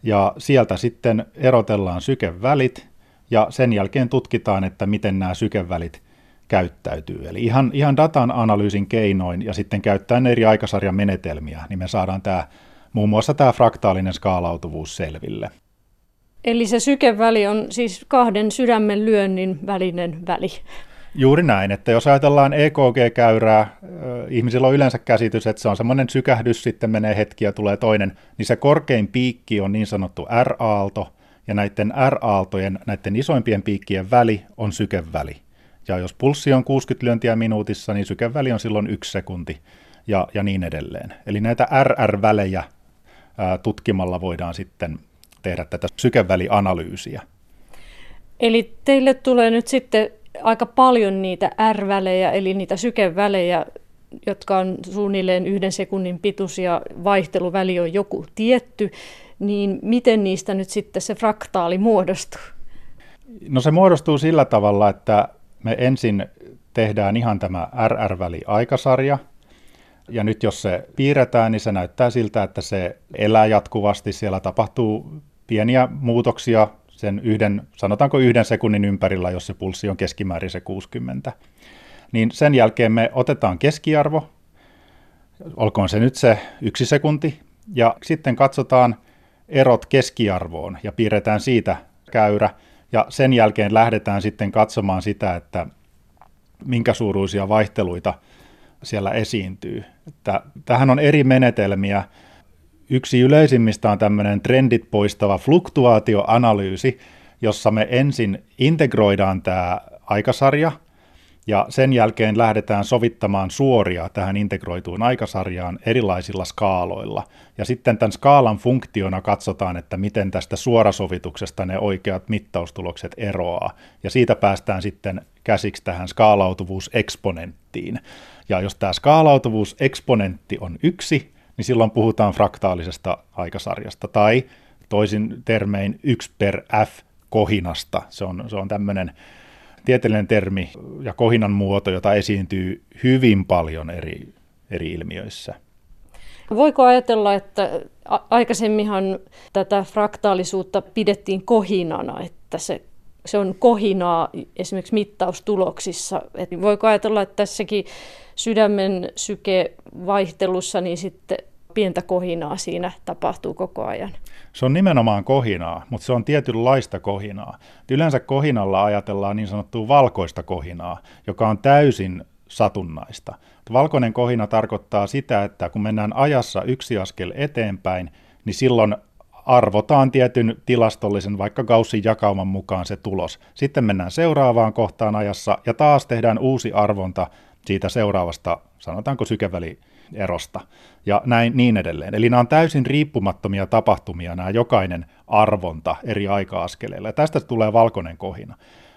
ja sieltä sitten erotellaan sykevälit, ja sen jälkeen tutkitaan, että miten nämä sykevälit käyttäytyy. Eli ihan, ihan datan analyysin keinoin ja sitten käyttäen eri aikasarjan menetelmiä, niin me saadaan tämä, muun muassa tämä fraktaalinen skaalautuvuus selville. Eli se sykeväli on siis kahden sydämen lyönnin välinen väli. Juuri näin, että jos ajatellaan EKG-käyrää, ihmisillä on yleensä käsitys, että se on semmoinen sykähdys, sitten menee hetki ja tulee toinen, niin se korkein piikki on niin sanottu R-aalto, ja näiden R-aaltojen, näiden isoimpien piikkien väli on sykeväli. Ja jos pulssi on 60 lyöntiä minuutissa, niin sykeväli on silloin yksi sekunti ja, ja niin edelleen. Eli näitä RR-välejä tutkimalla voidaan sitten tehdä tätä sykevälianalyysiä. Eli teille tulee nyt sitten aika paljon niitä R-välejä, eli niitä sykevälejä, jotka on suunnilleen yhden sekunnin pituisia, vaihteluväli on joku tietty, niin miten niistä nyt sitten se fraktaali muodostuu? No se muodostuu sillä tavalla, että me ensin tehdään ihan tämä RR-väli-aikasarja, ja nyt jos se piirretään, niin se näyttää siltä, että se elää jatkuvasti. Siellä tapahtuu pieniä muutoksia sen yhden, sanotaanko yhden sekunnin ympärillä, jos se pulssi on keskimäärin se 60. Niin sen jälkeen me otetaan keskiarvo, olkoon se nyt se yksi sekunti, ja sitten katsotaan erot keskiarvoon ja piirretään siitä käyrä, ja sen jälkeen lähdetään sitten katsomaan sitä, että minkä suuruisia vaihteluita siellä esiintyy. Tähän on eri menetelmiä. Yksi yleisimmistä on tämmöinen trendit poistava fluktuaatioanalyysi, jossa me ensin integroidaan tämä aikasarja – ja sen jälkeen lähdetään sovittamaan suoria tähän integroituun aikasarjaan erilaisilla skaaloilla. Ja sitten tämän skaalan funktiona katsotaan, että miten tästä suorasovituksesta ne oikeat mittaustulokset eroaa. Ja siitä päästään sitten käsiksi tähän skaalautuvuuseksponenttiin. Ja jos tämä skaalautuvuuseksponentti on yksi, niin silloin puhutaan fraktaalisesta aikasarjasta. Tai toisin termein 1 per f kohinasta. Se on, se on tämmöinen tieteellinen termi ja kohinan muoto, jota esiintyy hyvin paljon eri, eri ilmiöissä. Voiko ajatella, että aikaisemminhan tätä fraktaalisuutta pidettiin kohinana, että se, se on kohinaa esimerkiksi mittaustuloksissa. Et voiko ajatella, että tässäkin sydämen sykevaihtelussa niin sitten pientä kohinaa siinä tapahtuu koko ajan. Se on nimenomaan kohinaa, mutta se on tietynlaista kohinaa. Yleensä kohinalla ajatellaan niin sanottua valkoista kohinaa, joka on täysin satunnaista. Valkoinen kohina tarkoittaa sitä, että kun mennään ajassa yksi askel eteenpäin, niin silloin arvotaan tietyn tilastollisen, vaikka Gaussin jakauman mukaan se tulos. Sitten mennään seuraavaan kohtaan ajassa ja taas tehdään uusi arvonta siitä seuraavasta, sanotaanko sykevälierosta ja näin niin edelleen. Eli nämä on täysin riippumattomia tapahtumia, nämä jokainen arvonta eri aika-askeleilla. Ja tästä tulee valkoinen kohina.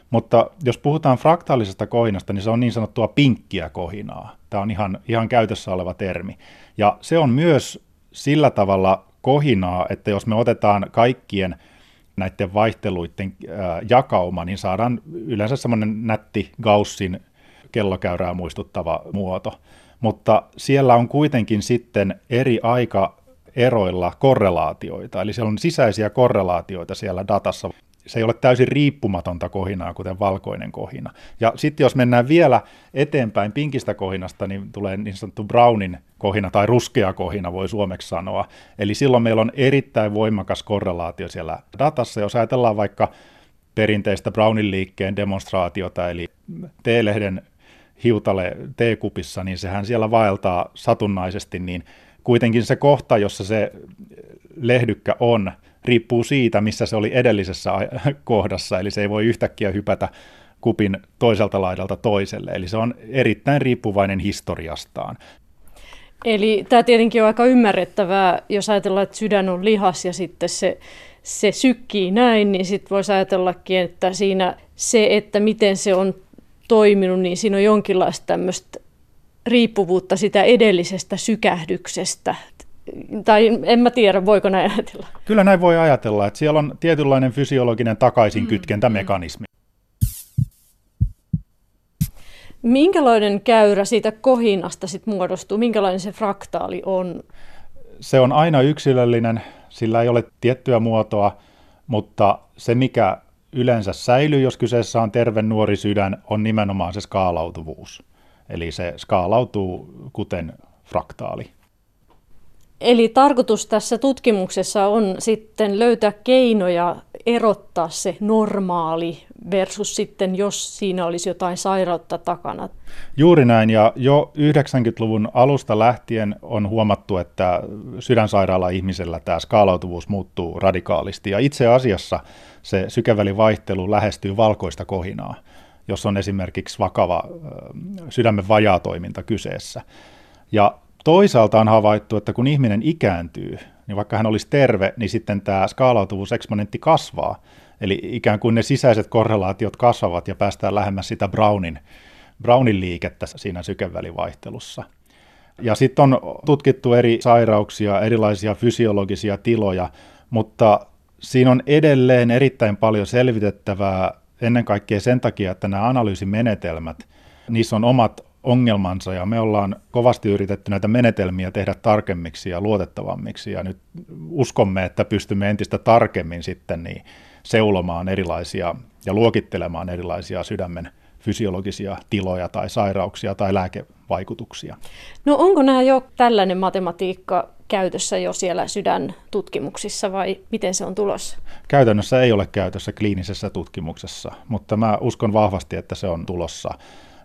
Mutta jos puhutaan fraktaalisesta kohinasta, niin se on niin sanottua pinkkiä kohinaa. Tämä on ihan, ihan käytössä oleva termi. Ja se on myös sillä tavalla kohinaa, että jos me otetaan kaikkien näiden vaihteluiden jakauma, niin saadaan yleensä semmoinen nätti Gaussin kellokäyrää muistuttava muoto. Mutta siellä on kuitenkin sitten eri aika eroilla korrelaatioita, eli siellä on sisäisiä korrelaatioita siellä datassa se ei ole täysin riippumatonta kohinaa, kuten valkoinen kohina. Ja sitten jos mennään vielä eteenpäin pinkistä kohinasta, niin tulee niin sanottu brownin kohina tai ruskea kohina, voi suomeksi sanoa. Eli silloin meillä on erittäin voimakas korrelaatio siellä datassa. Jos ajatellaan vaikka perinteistä Brownin liikkeen demonstraatiota, eli T-lehden hiutale T-kupissa, niin sehän siellä vaeltaa satunnaisesti, niin kuitenkin se kohta, jossa se lehdykkä on, riippuu siitä, missä se oli edellisessä kohdassa, eli se ei voi yhtäkkiä hypätä kupin toiselta laidalta toiselle, eli se on erittäin riippuvainen historiastaan. Eli tämä tietenkin on aika ymmärrettävää, jos ajatellaan, että sydän on lihas ja sitten se, se sykkii näin, niin sitten voisi ajatellakin, että siinä se, että miten se on toiminut, niin siinä on jonkinlaista tämmöistä riippuvuutta sitä edellisestä sykähdyksestä tai en mä tiedä, voiko näin ajatella. Kyllä näin voi ajatella, että siellä on tietynlainen fysiologinen takaisinkytkentämekanismi. Minkälainen käyrä siitä kohinasta sit muodostuu? Minkälainen se fraktaali on? Se on aina yksilöllinen, sillä ei ole tiettyä muotoa, mutta se mikä yleensä säilyy, jos kyseessä on terve nuori sydän, on nimenomaan se skaalautuvuus. Eli se skaalautuu kuten fraktaali. Eli tarkoitus tässä tutkimuksessa on sitten löytää keinoja erottaa se normaali versus sitten, jos siinä olisi jotain sairautta takana. Juuri näin, ja jo 90-luvun alusta lähtien on huomattu, että sydänsairaala-ihmisellä tämä skaalautuvuus muuttuu radikaalisti, ja itse asiassa se sykevälivaihtelu lähestyy valkoista kohinaa, jos on esimerkiksi vakava sydämen vajaatoiminta kyseessä. Ja Toisaalta on havaittu, että kun ihminen ikääntyy, niin vaikka hän olisi terve, niin sitten tämä skaalautuvuuseksponentti kasvaa. Eli ikään kuin ne sisäiset korrelaatiot kasvavat ja päästään lähemmäs sitä Brownin, Brownin liikettä siinä sykevälivaihtelussa. Ja sitten on tutkittu eri sairauksia, erilaisia fysiologisia tiloja, mutta siinä on edelleen erittäin paljon selvitettävää ennen kaikkea sen takia, että nämä analyysimenetelmät, niissä on omat ongelmansa ja me ollaan kovasti yritetty näitä menetelmiä tehdä tarkemmiksi ja luotettavammiksi ja nyt uskomme, että pystymme entistä tarkemmin sitten niin seulomaan erilaisia ja luokittelemaan erilaisia sydämen fysiologisia tiloja tai sairauksia tai lääkevaikutuksia. No onko nämä jo tällainen matematiikka käytössä jo siellä sydäntutkimuksissa vai miten se on tulossa? Käytännössä ei ole käytössä kliinisessä tutkimuksessa, mutta mä uskon vahvasti, että se on tulossa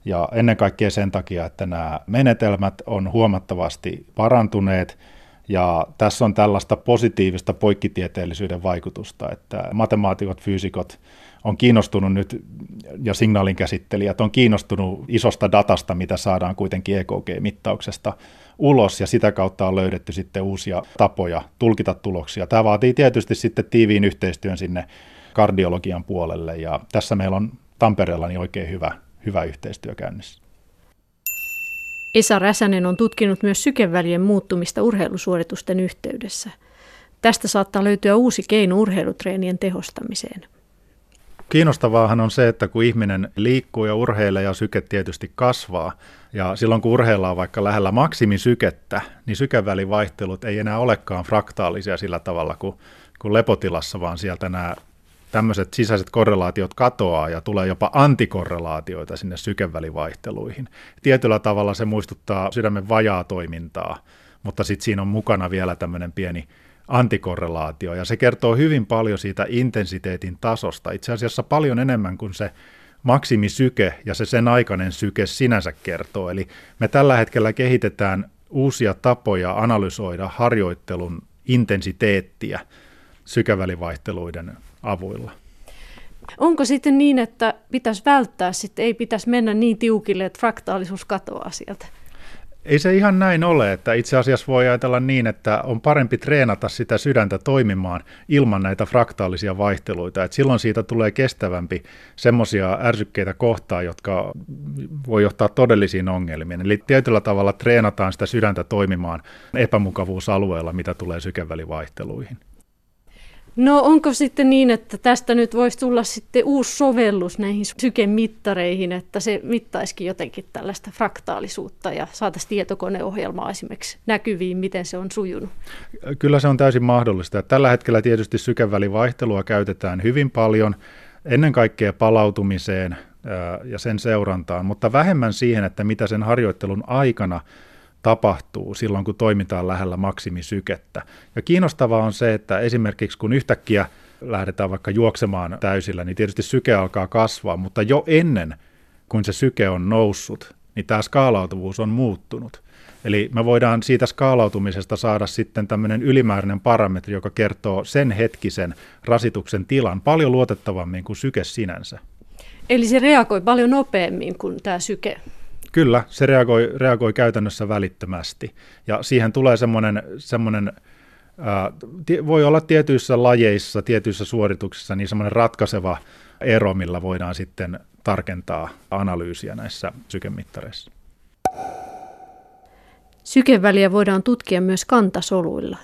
ja ennen kaikkea sen takia, että nämä menetelmät on huomattavasti parantuneet. Ja tässä on tällaista positiivista poikkitieteellisyyden vaikutusta, että matemaatikot, fyysikot on kiinnostunut nyt, ja signaalinkäsittelijät on kiinnostunut isosta datasta, mitä saadaan kuitenkin EKG-mittauksesta ulos, ja sitä kautta on löydetty sitten uusia tapoja tulkita tuloksia. Tämä vaatii tietysti sitten tiiviin yhteistyön sinne kardiologian puolelle, ja tässä meillä on Tampereella niin oikein hyvä hyvä yhteistyö käynnissä. Esa Räsänen on tutkinut myös sykevälien muuttumista urheilusuoritusten yhteydessä. Tästä saattaa löytyä uusi keino urheilutreenien tehostamiseen. Kiinnostavaahan on se, että kun ihminen liikkuu ja urheilee ja syke tietysti kasvaa, ja silloin kun urheillaan vaikka lähellä maksimisykettä, niin sykevälivaihtelut ei enää olekaan fraktaalisia sillä tavalla kuin, kuin lepotilassa, vaan sieltä nämä tämmöiset sisäiset korrelaatiot katoaa ja tulee jopa antikorrelaatioita sinne sykevälivaihteluihin. Tietyllä tavalla se muistuttaa sydämen vajaa toimintaa, mutta sitten siinä on mukana vielä tämmöinen pieni antikorrelaatio, ja se kertoo hyvin paljon siitä intensiteetin tasosta, itse asiassa paljon enemmän kuin se maksimisyke ja se sen aikainen syke sinänsä kertoo. Eli me tällä hetkellä kehitetään uusia tapoja analysoida harjoittelun intensiteettiä, sykevälivaihteluiden avuilla. Onko sitten niin, että pitäisi välttää, sitten ei pitäisi mennä niin tiukille, että fraktaalisuus katoaa sieltä? Ei se ihan näin ole, että itse asiassa voi ajatella niin, että on parempi treenata sitä sydäntä toimimaan ilman näitä fraktaalisia vaihteluita. että silloin siitä tulee kestävämpi semmoisia ärsykkeitä kohtaan, jotka voi johtaa todellisiin ongelmiin. Eli tietyllä tavalla treenataan sitä sydäntä toimimaan epämukavuusalueella, mitä tulee sykevälivaihteluihin. No onko sitten niin, että tästä nyt voisi tulla sitten uusi sovellus näihin sykemittareihin, että se mittaisikin jotenkin tällaista fraktaalisuutta ja saataisiin tietokoneohjelmaa esimerkiksi näkyviin, miten se on sujunut? Kyllä se on täysin mahdollista. Tällä hetkellä tietysti sykevälivaihtelua käytetään hyvin paljon, ennen kaikkea palautumiseen ja sen seurantaan, mutta vähemmän siihen, että mitä sen harjoittelun aikana tapahtuu silloin, kun toimitaan lähellä maksimisykettä. Ja kiinnostavaa on se, että esimerkiksi kun yhtäkkiä lähdetään vaikka juoksemaan täysillä, niin tietysti syke alkaa kasvaa, mutta jo ennen kuin se syke on noussut, niin tämä skaalautuvuus on muuttunut. Eli me voidaan siitä skaalautumisesta saada sitten tämmöinen ylimääräinen parametri, joka kertoo sen hetkisen rasituksen tilan paljon luotettavammin kuin syke sinänsä. Eli se reagoi paljon nopeammin kuin tämä syke Kyllä, se reagoi, reagoi käytännössä välittömästi. Ja siihen tulee semmoinen, semmoinen ää, voi olla tietyissä lajeissa, tietyissä suorituksissa niin semmoinen ratkaiseva ero, millä voidaan sitten tarkentaa analyysiä näissä sykemittareissa. Sykeväliä voidaan tutkia myös kantasoluilla.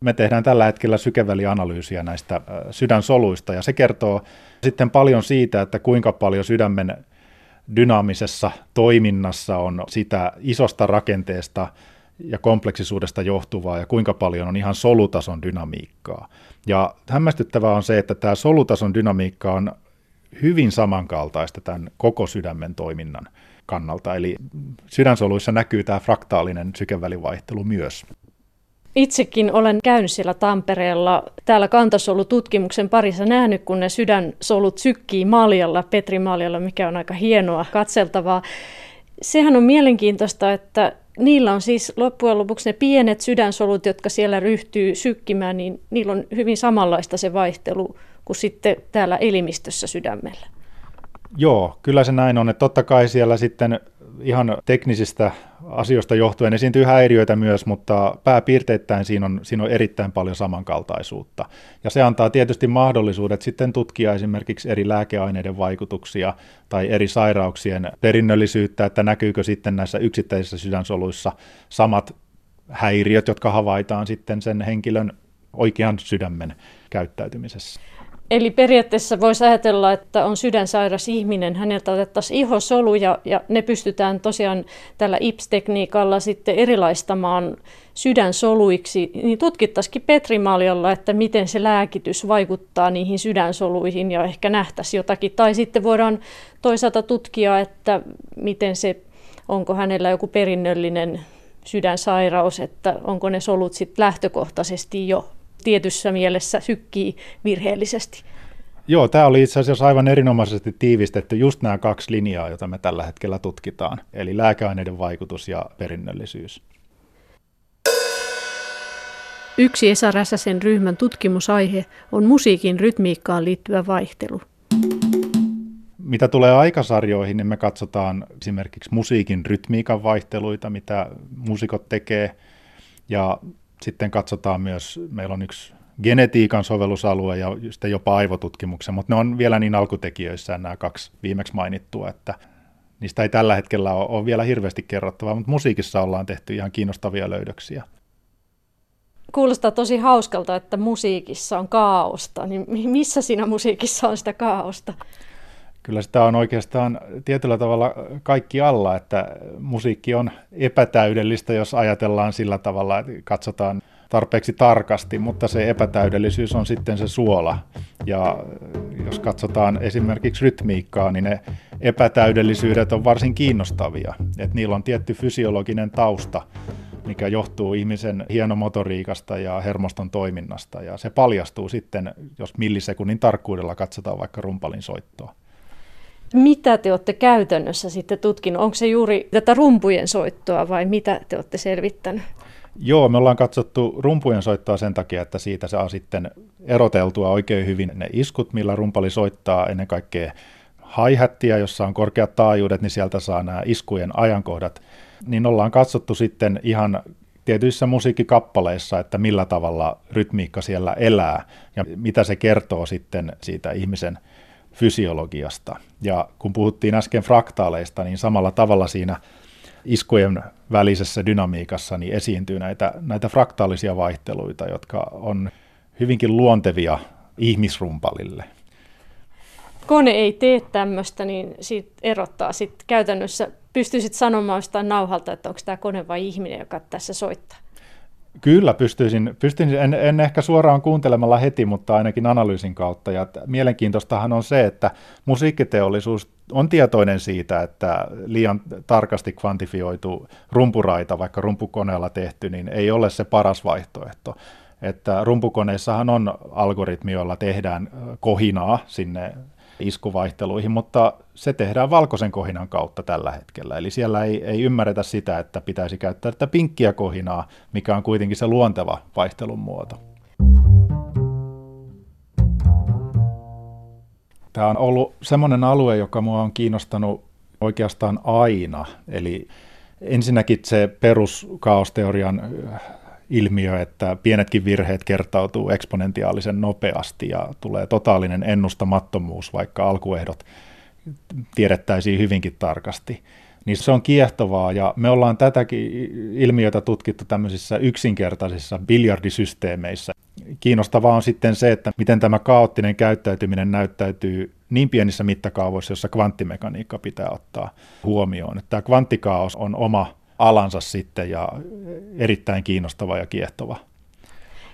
Me tehdään tällä hetkellä sykevälianalyysiä näistä sydänsoluista ja se kertoo sitten paljon siitä, että kuinka paljon sydämen dynaamisessa toiminnassa on sitä isosta rakenteesta ja kompleksisuudesta johtuvaa ja kuinka paljon on ihan solutason dynamiikkaa. Ja hämmästyttävää on se, että tämä solutason dynamiikka on hyvin samankaltaista tämän koko sydämen toiminnan kannalta. Eli sydänsoluissa näkyy tämä fraktaalinen sykevälivaihtelu myös. Itsekin olen käynyt siellä Tampereella täällä kantasolututkimuksen parissa nähnyt, kun ne sydänsolut sykkii maljalla, petrimaljalla, mikä on aika hienoa katseltavaa. Sehän on mielenkiintoista, että niillä on siis loppujen lopuksi ne pienet sydänsolut, jotka siellä ryhtyy sykkimään, niin niillä on hyvin samanlaista se vaihtelu kuin sitten täällä elimistössä sydämellä. Joo, kyllä se näin on, että totta kai siellä sitten ihan teknisistä asioista johtuen esiintyy häiriöitä myös, mutta pääpiirteittäin siinä on, siinä on erittäin paljon samankaltaisuutta. Ja se antaa tietysti mahdollisuudet sitten tutkia esimerkiksi eri lääkeaineiden vaikutuksia tai eri sairauksien perinnöllisyyttä, että näkyykö sitten näissä yksittäisissä sydänsoluissa samat häiriöt, jotka havaitaan sitten sen henkilön oikean sydämen käyttäytymisessä. Eli periaatteessa voisi ajatella, että on sydänsairas ihminen, häneltä otettaisiin ihosoluja ja ne pystytään tosiaan tällä IPS-tekniikalla sitten erilaistamaan sydänsoluiksi, niin tutkittaisikin Petrimaljalla, että miten se lääkitys vaikuttaa niihin sydänsoluihin ja ehkä nähtäisiin jotakin. Tai sitten voidaan toisaalta tutkia, että miten se, onko hänellä joku perinnöllinen sydänsairaus, että onko ne solut sitten lähtökohtaisesti jo tietyssä mielessä sykkii virheellisesti. Joo, tämä oli itse asiassa aivan erinomaisesti tiivistetty just nämä kaksi linjaa, joita me tällä hetkellä tutkitaan, eli lääkeaineiden vaikutus ja perinnöllisyys. Yksi Esa Räsäsen ryhmän tutkimusaihe on musiikin rytmiikkaan liittyvä vaihtelu. Mitä tulee aikasarjoihin, niin me katsotaan esimerkiksi musiikin rytmiikan vaihteluita, mitä muusikot tekee, ja sitten katsotaan myös, meillä on yksi genetiikan sovellusalue ja sitten jopa aivotutkimuksen, mutta ne on vielä niin alkutekijöissään nämä kaksi viimeksi mainittua, että niistä ei tällä hetkellä ole, ole vielä hirveästi kerrottavaa, mutta musiikissa ollaan tehty ihan kiinnostavia löydöksiä. Kuulostaa tosi hauskalta, että musiikissa on kaaosta. Niin missä siinä musiikissa on sitä kaaosta? Kyllä sitä on oikeastaan tietyllä tavalla kaikki alla, että musiikki on epätäydellistä, jos ajatellaan sillä tavalla, että katsotaan tarpeeksi tarkasti, mutta se epätäydellisyys on sitten se suola. Ja jos katsotaan esimerkiksi rytmiikkaa, niin ne epätäydellisyydet on varsin kiinnostavia. Että niillä on tietty fysiologinen tausta, mikä johtuu ihmisen hienomotoriikasta ja hermoston toiminnasta. Ja se paljastuu sitten, jos millisekunnin tarkkuudella katsotaan vaikka rumpalin soittoa. Mitä te olette käytännössä sitten tutkinut? Onko se juuri tätä rumpujen soittoa vai mitä te olette selvittänyt? Joo, me ollaan katsottu rumpujen soittoa sen takia, että siitä saa sitten eroteltua oikein hyvin ne iskut, millä rumpali soittaa ennen kaikkea hi jossa on korkeat taajuudet, niin sieltä saa nämä iskujen ajankohdat. Niin ollaan katsottu sitten ihan tietyissä musiikkikappaleissa, että millä tavalla rytmiikka siellä elää ja mitä se kertoo sitten siitä ihmisen fysiologiasta. Ja kun puhuttiin äsken fraktaaleista, niin samalla tavalla siinä iskujen välisessä dynamiikassa niin esiintyy näitä, näitä fraktaalisia vaihteluita, jotka on hyvinkin luontevia ihmisrumpalille. Kone ei tee tämmöistä, niin siitä erottaa sitten käytännössä. Pystyisit sanomaan jostain nauhalta, että onko tämä kone vai ihminen, joka tässä soittaa? Kyllä pystyisin, pystyisin en, en ehkä suoraan kuuntelemalla heti, mutta ainakin analyysin kautta. Ja mielenkiintoistahan on se, että musiikkiteollisuus on tietoinen siitä, että liian tarkasti kvantifioitu rumpuraita, vaikka rumpukoneella tehty, niin ei ole se paras vaihtoehto. Että rumpukoneissahan on algoritmi, jolla tehdään kohinaa sinne iskuvaihteluihin, mutta se tehdään valkoisen kohinan kautta tällä hetkellä. Eli siellä ei, ei ymmärretä sitä, että pitäisi käyttää tätä pinkkiä kohinaa, mikä on kuitenkin se luonteva vaihtelun muoto. Tämä on ollut semmoinen alue, joka mua on kiinnostanut oikeastaan aina. Eli ensinnäkin se peruskaosteorian ilmiö, että pienetkin virheet kertautuu eksponentiaalisen nopeasti ja tulee totaalinen ennustamattomuus, vaikka alkuehdot tiedettäisiin hyvinkin tarkasti. Niin se on kiehtovaa ja me ollaan tätäkin ilmiötä tutkittu tämmöisissä yksinkertaisissa biljardisysteemeissä. Kiinnostavaa on sitten se, että miten tämä kaoottinen käyttäytyminen näyttäytyy niin pienissä mittakaavoissa, jossa kvanttimekaniikka pitää ottaa huomioon. Tämä kvanttikaos on oma alansa sitten ja erittäin kiinnostava ja kiehtova.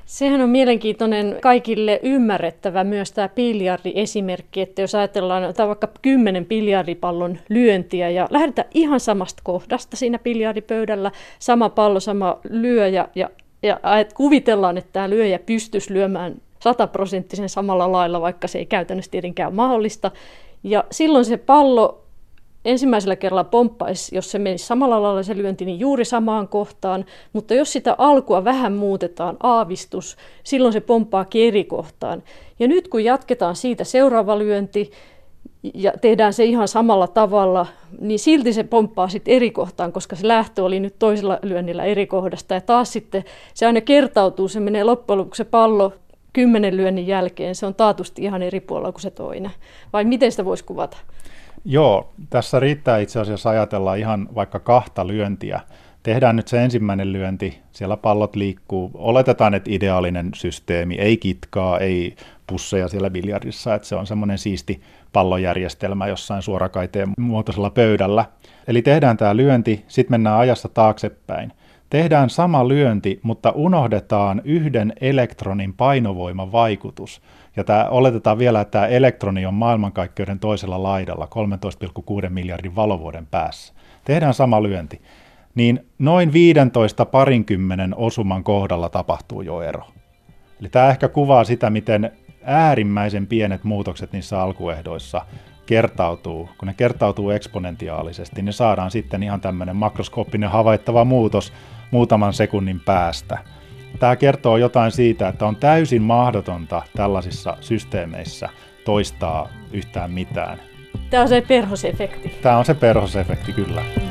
Sehän on mielenkiintoinen kaikille ymmärrettävä myös tämä biljardi-esimerkki, että jos ajatellaan että vaikka kymmenen biljardipallon lyöntiä ja lähdetään ihan samasta kohdasta siinä biljardipöydällä, sama pallo, sama lyöjä ja, ja kuvitellaan, että tämä lyöjä pystyisi lyömään sataprosenttisen samalla lailla, vaikka se ei käytännössä tietenkään ole mahdollista. Ja silloin se pallo ensimmäisellä kerralla pomppaisi, jos se menisi samalla lailla se lyönti, niin juuri samaan kohtaan, mutta jos sitä alkua vähän muutetaan, aavistus, silloin se pomppaa eri kohtaan. Ja nyt kun jatketaan siitä seuraava lyönti, ja tehdään se ihan samalla tavalla, niin silti se pomppaa sitten eri kohtaan, koska se lähtö oli nyt toisella lyönnillä eri kohdasta. Ja taas sitten se aina kertautuu, se menee loppujen lopuksi se pallo kymmenen lyönnin jälkeen, se on taatusti ihan eri puolella kuin se toinen. Vai miten sitä voisi kuvata? Joo, tässä riittää itse asiassa ajatella ihan vaikka kahta lyöntiä. Tehdään nyt se ensimmäinen lyönti, siellä pallot liikkuu. Oletetaan, että ideaalinen systeemi, ei kitkaa, ei pusseja siellä biljardissa, että se on semmoinen siisti pallojärjestelmä jossain suorakaiteen muotoisella pöydällä. Eli tehdään tämä lyönti, sitten mennään ajassa taaksepäin. Tehdään sama lyönti, mutta unohdetaan yhden elektronin painovoiman vaikutus. Ja tämä, oletetaan vielä, että tämä elektroni on maailmankaikkeuden toisella laidalla 13,6 miljardin valovuoden päässä. Tehdään sama lyönti. Niin noin 15 parinkymmenen osuman kohdalla tapahtuu jo ero. Eli tämä ehkä kuvaa sitä, miten äärimmäisen pienet muutokset niissä alkuehdoissa kertautuu. Kun ne kertautuu eksponentiaalisesti, niin saadaan sitten ihan tämmöinen makroskooppinen havaittava muutos muutaman sekunnin päästä – Tämä kertoo jotain siitä, että on täysin mahdotonta tällaisissa systeemeissä toistaa yhtään mitään. Tämä on se perhosefekti. Tämä on se perhosefekti, kyllä.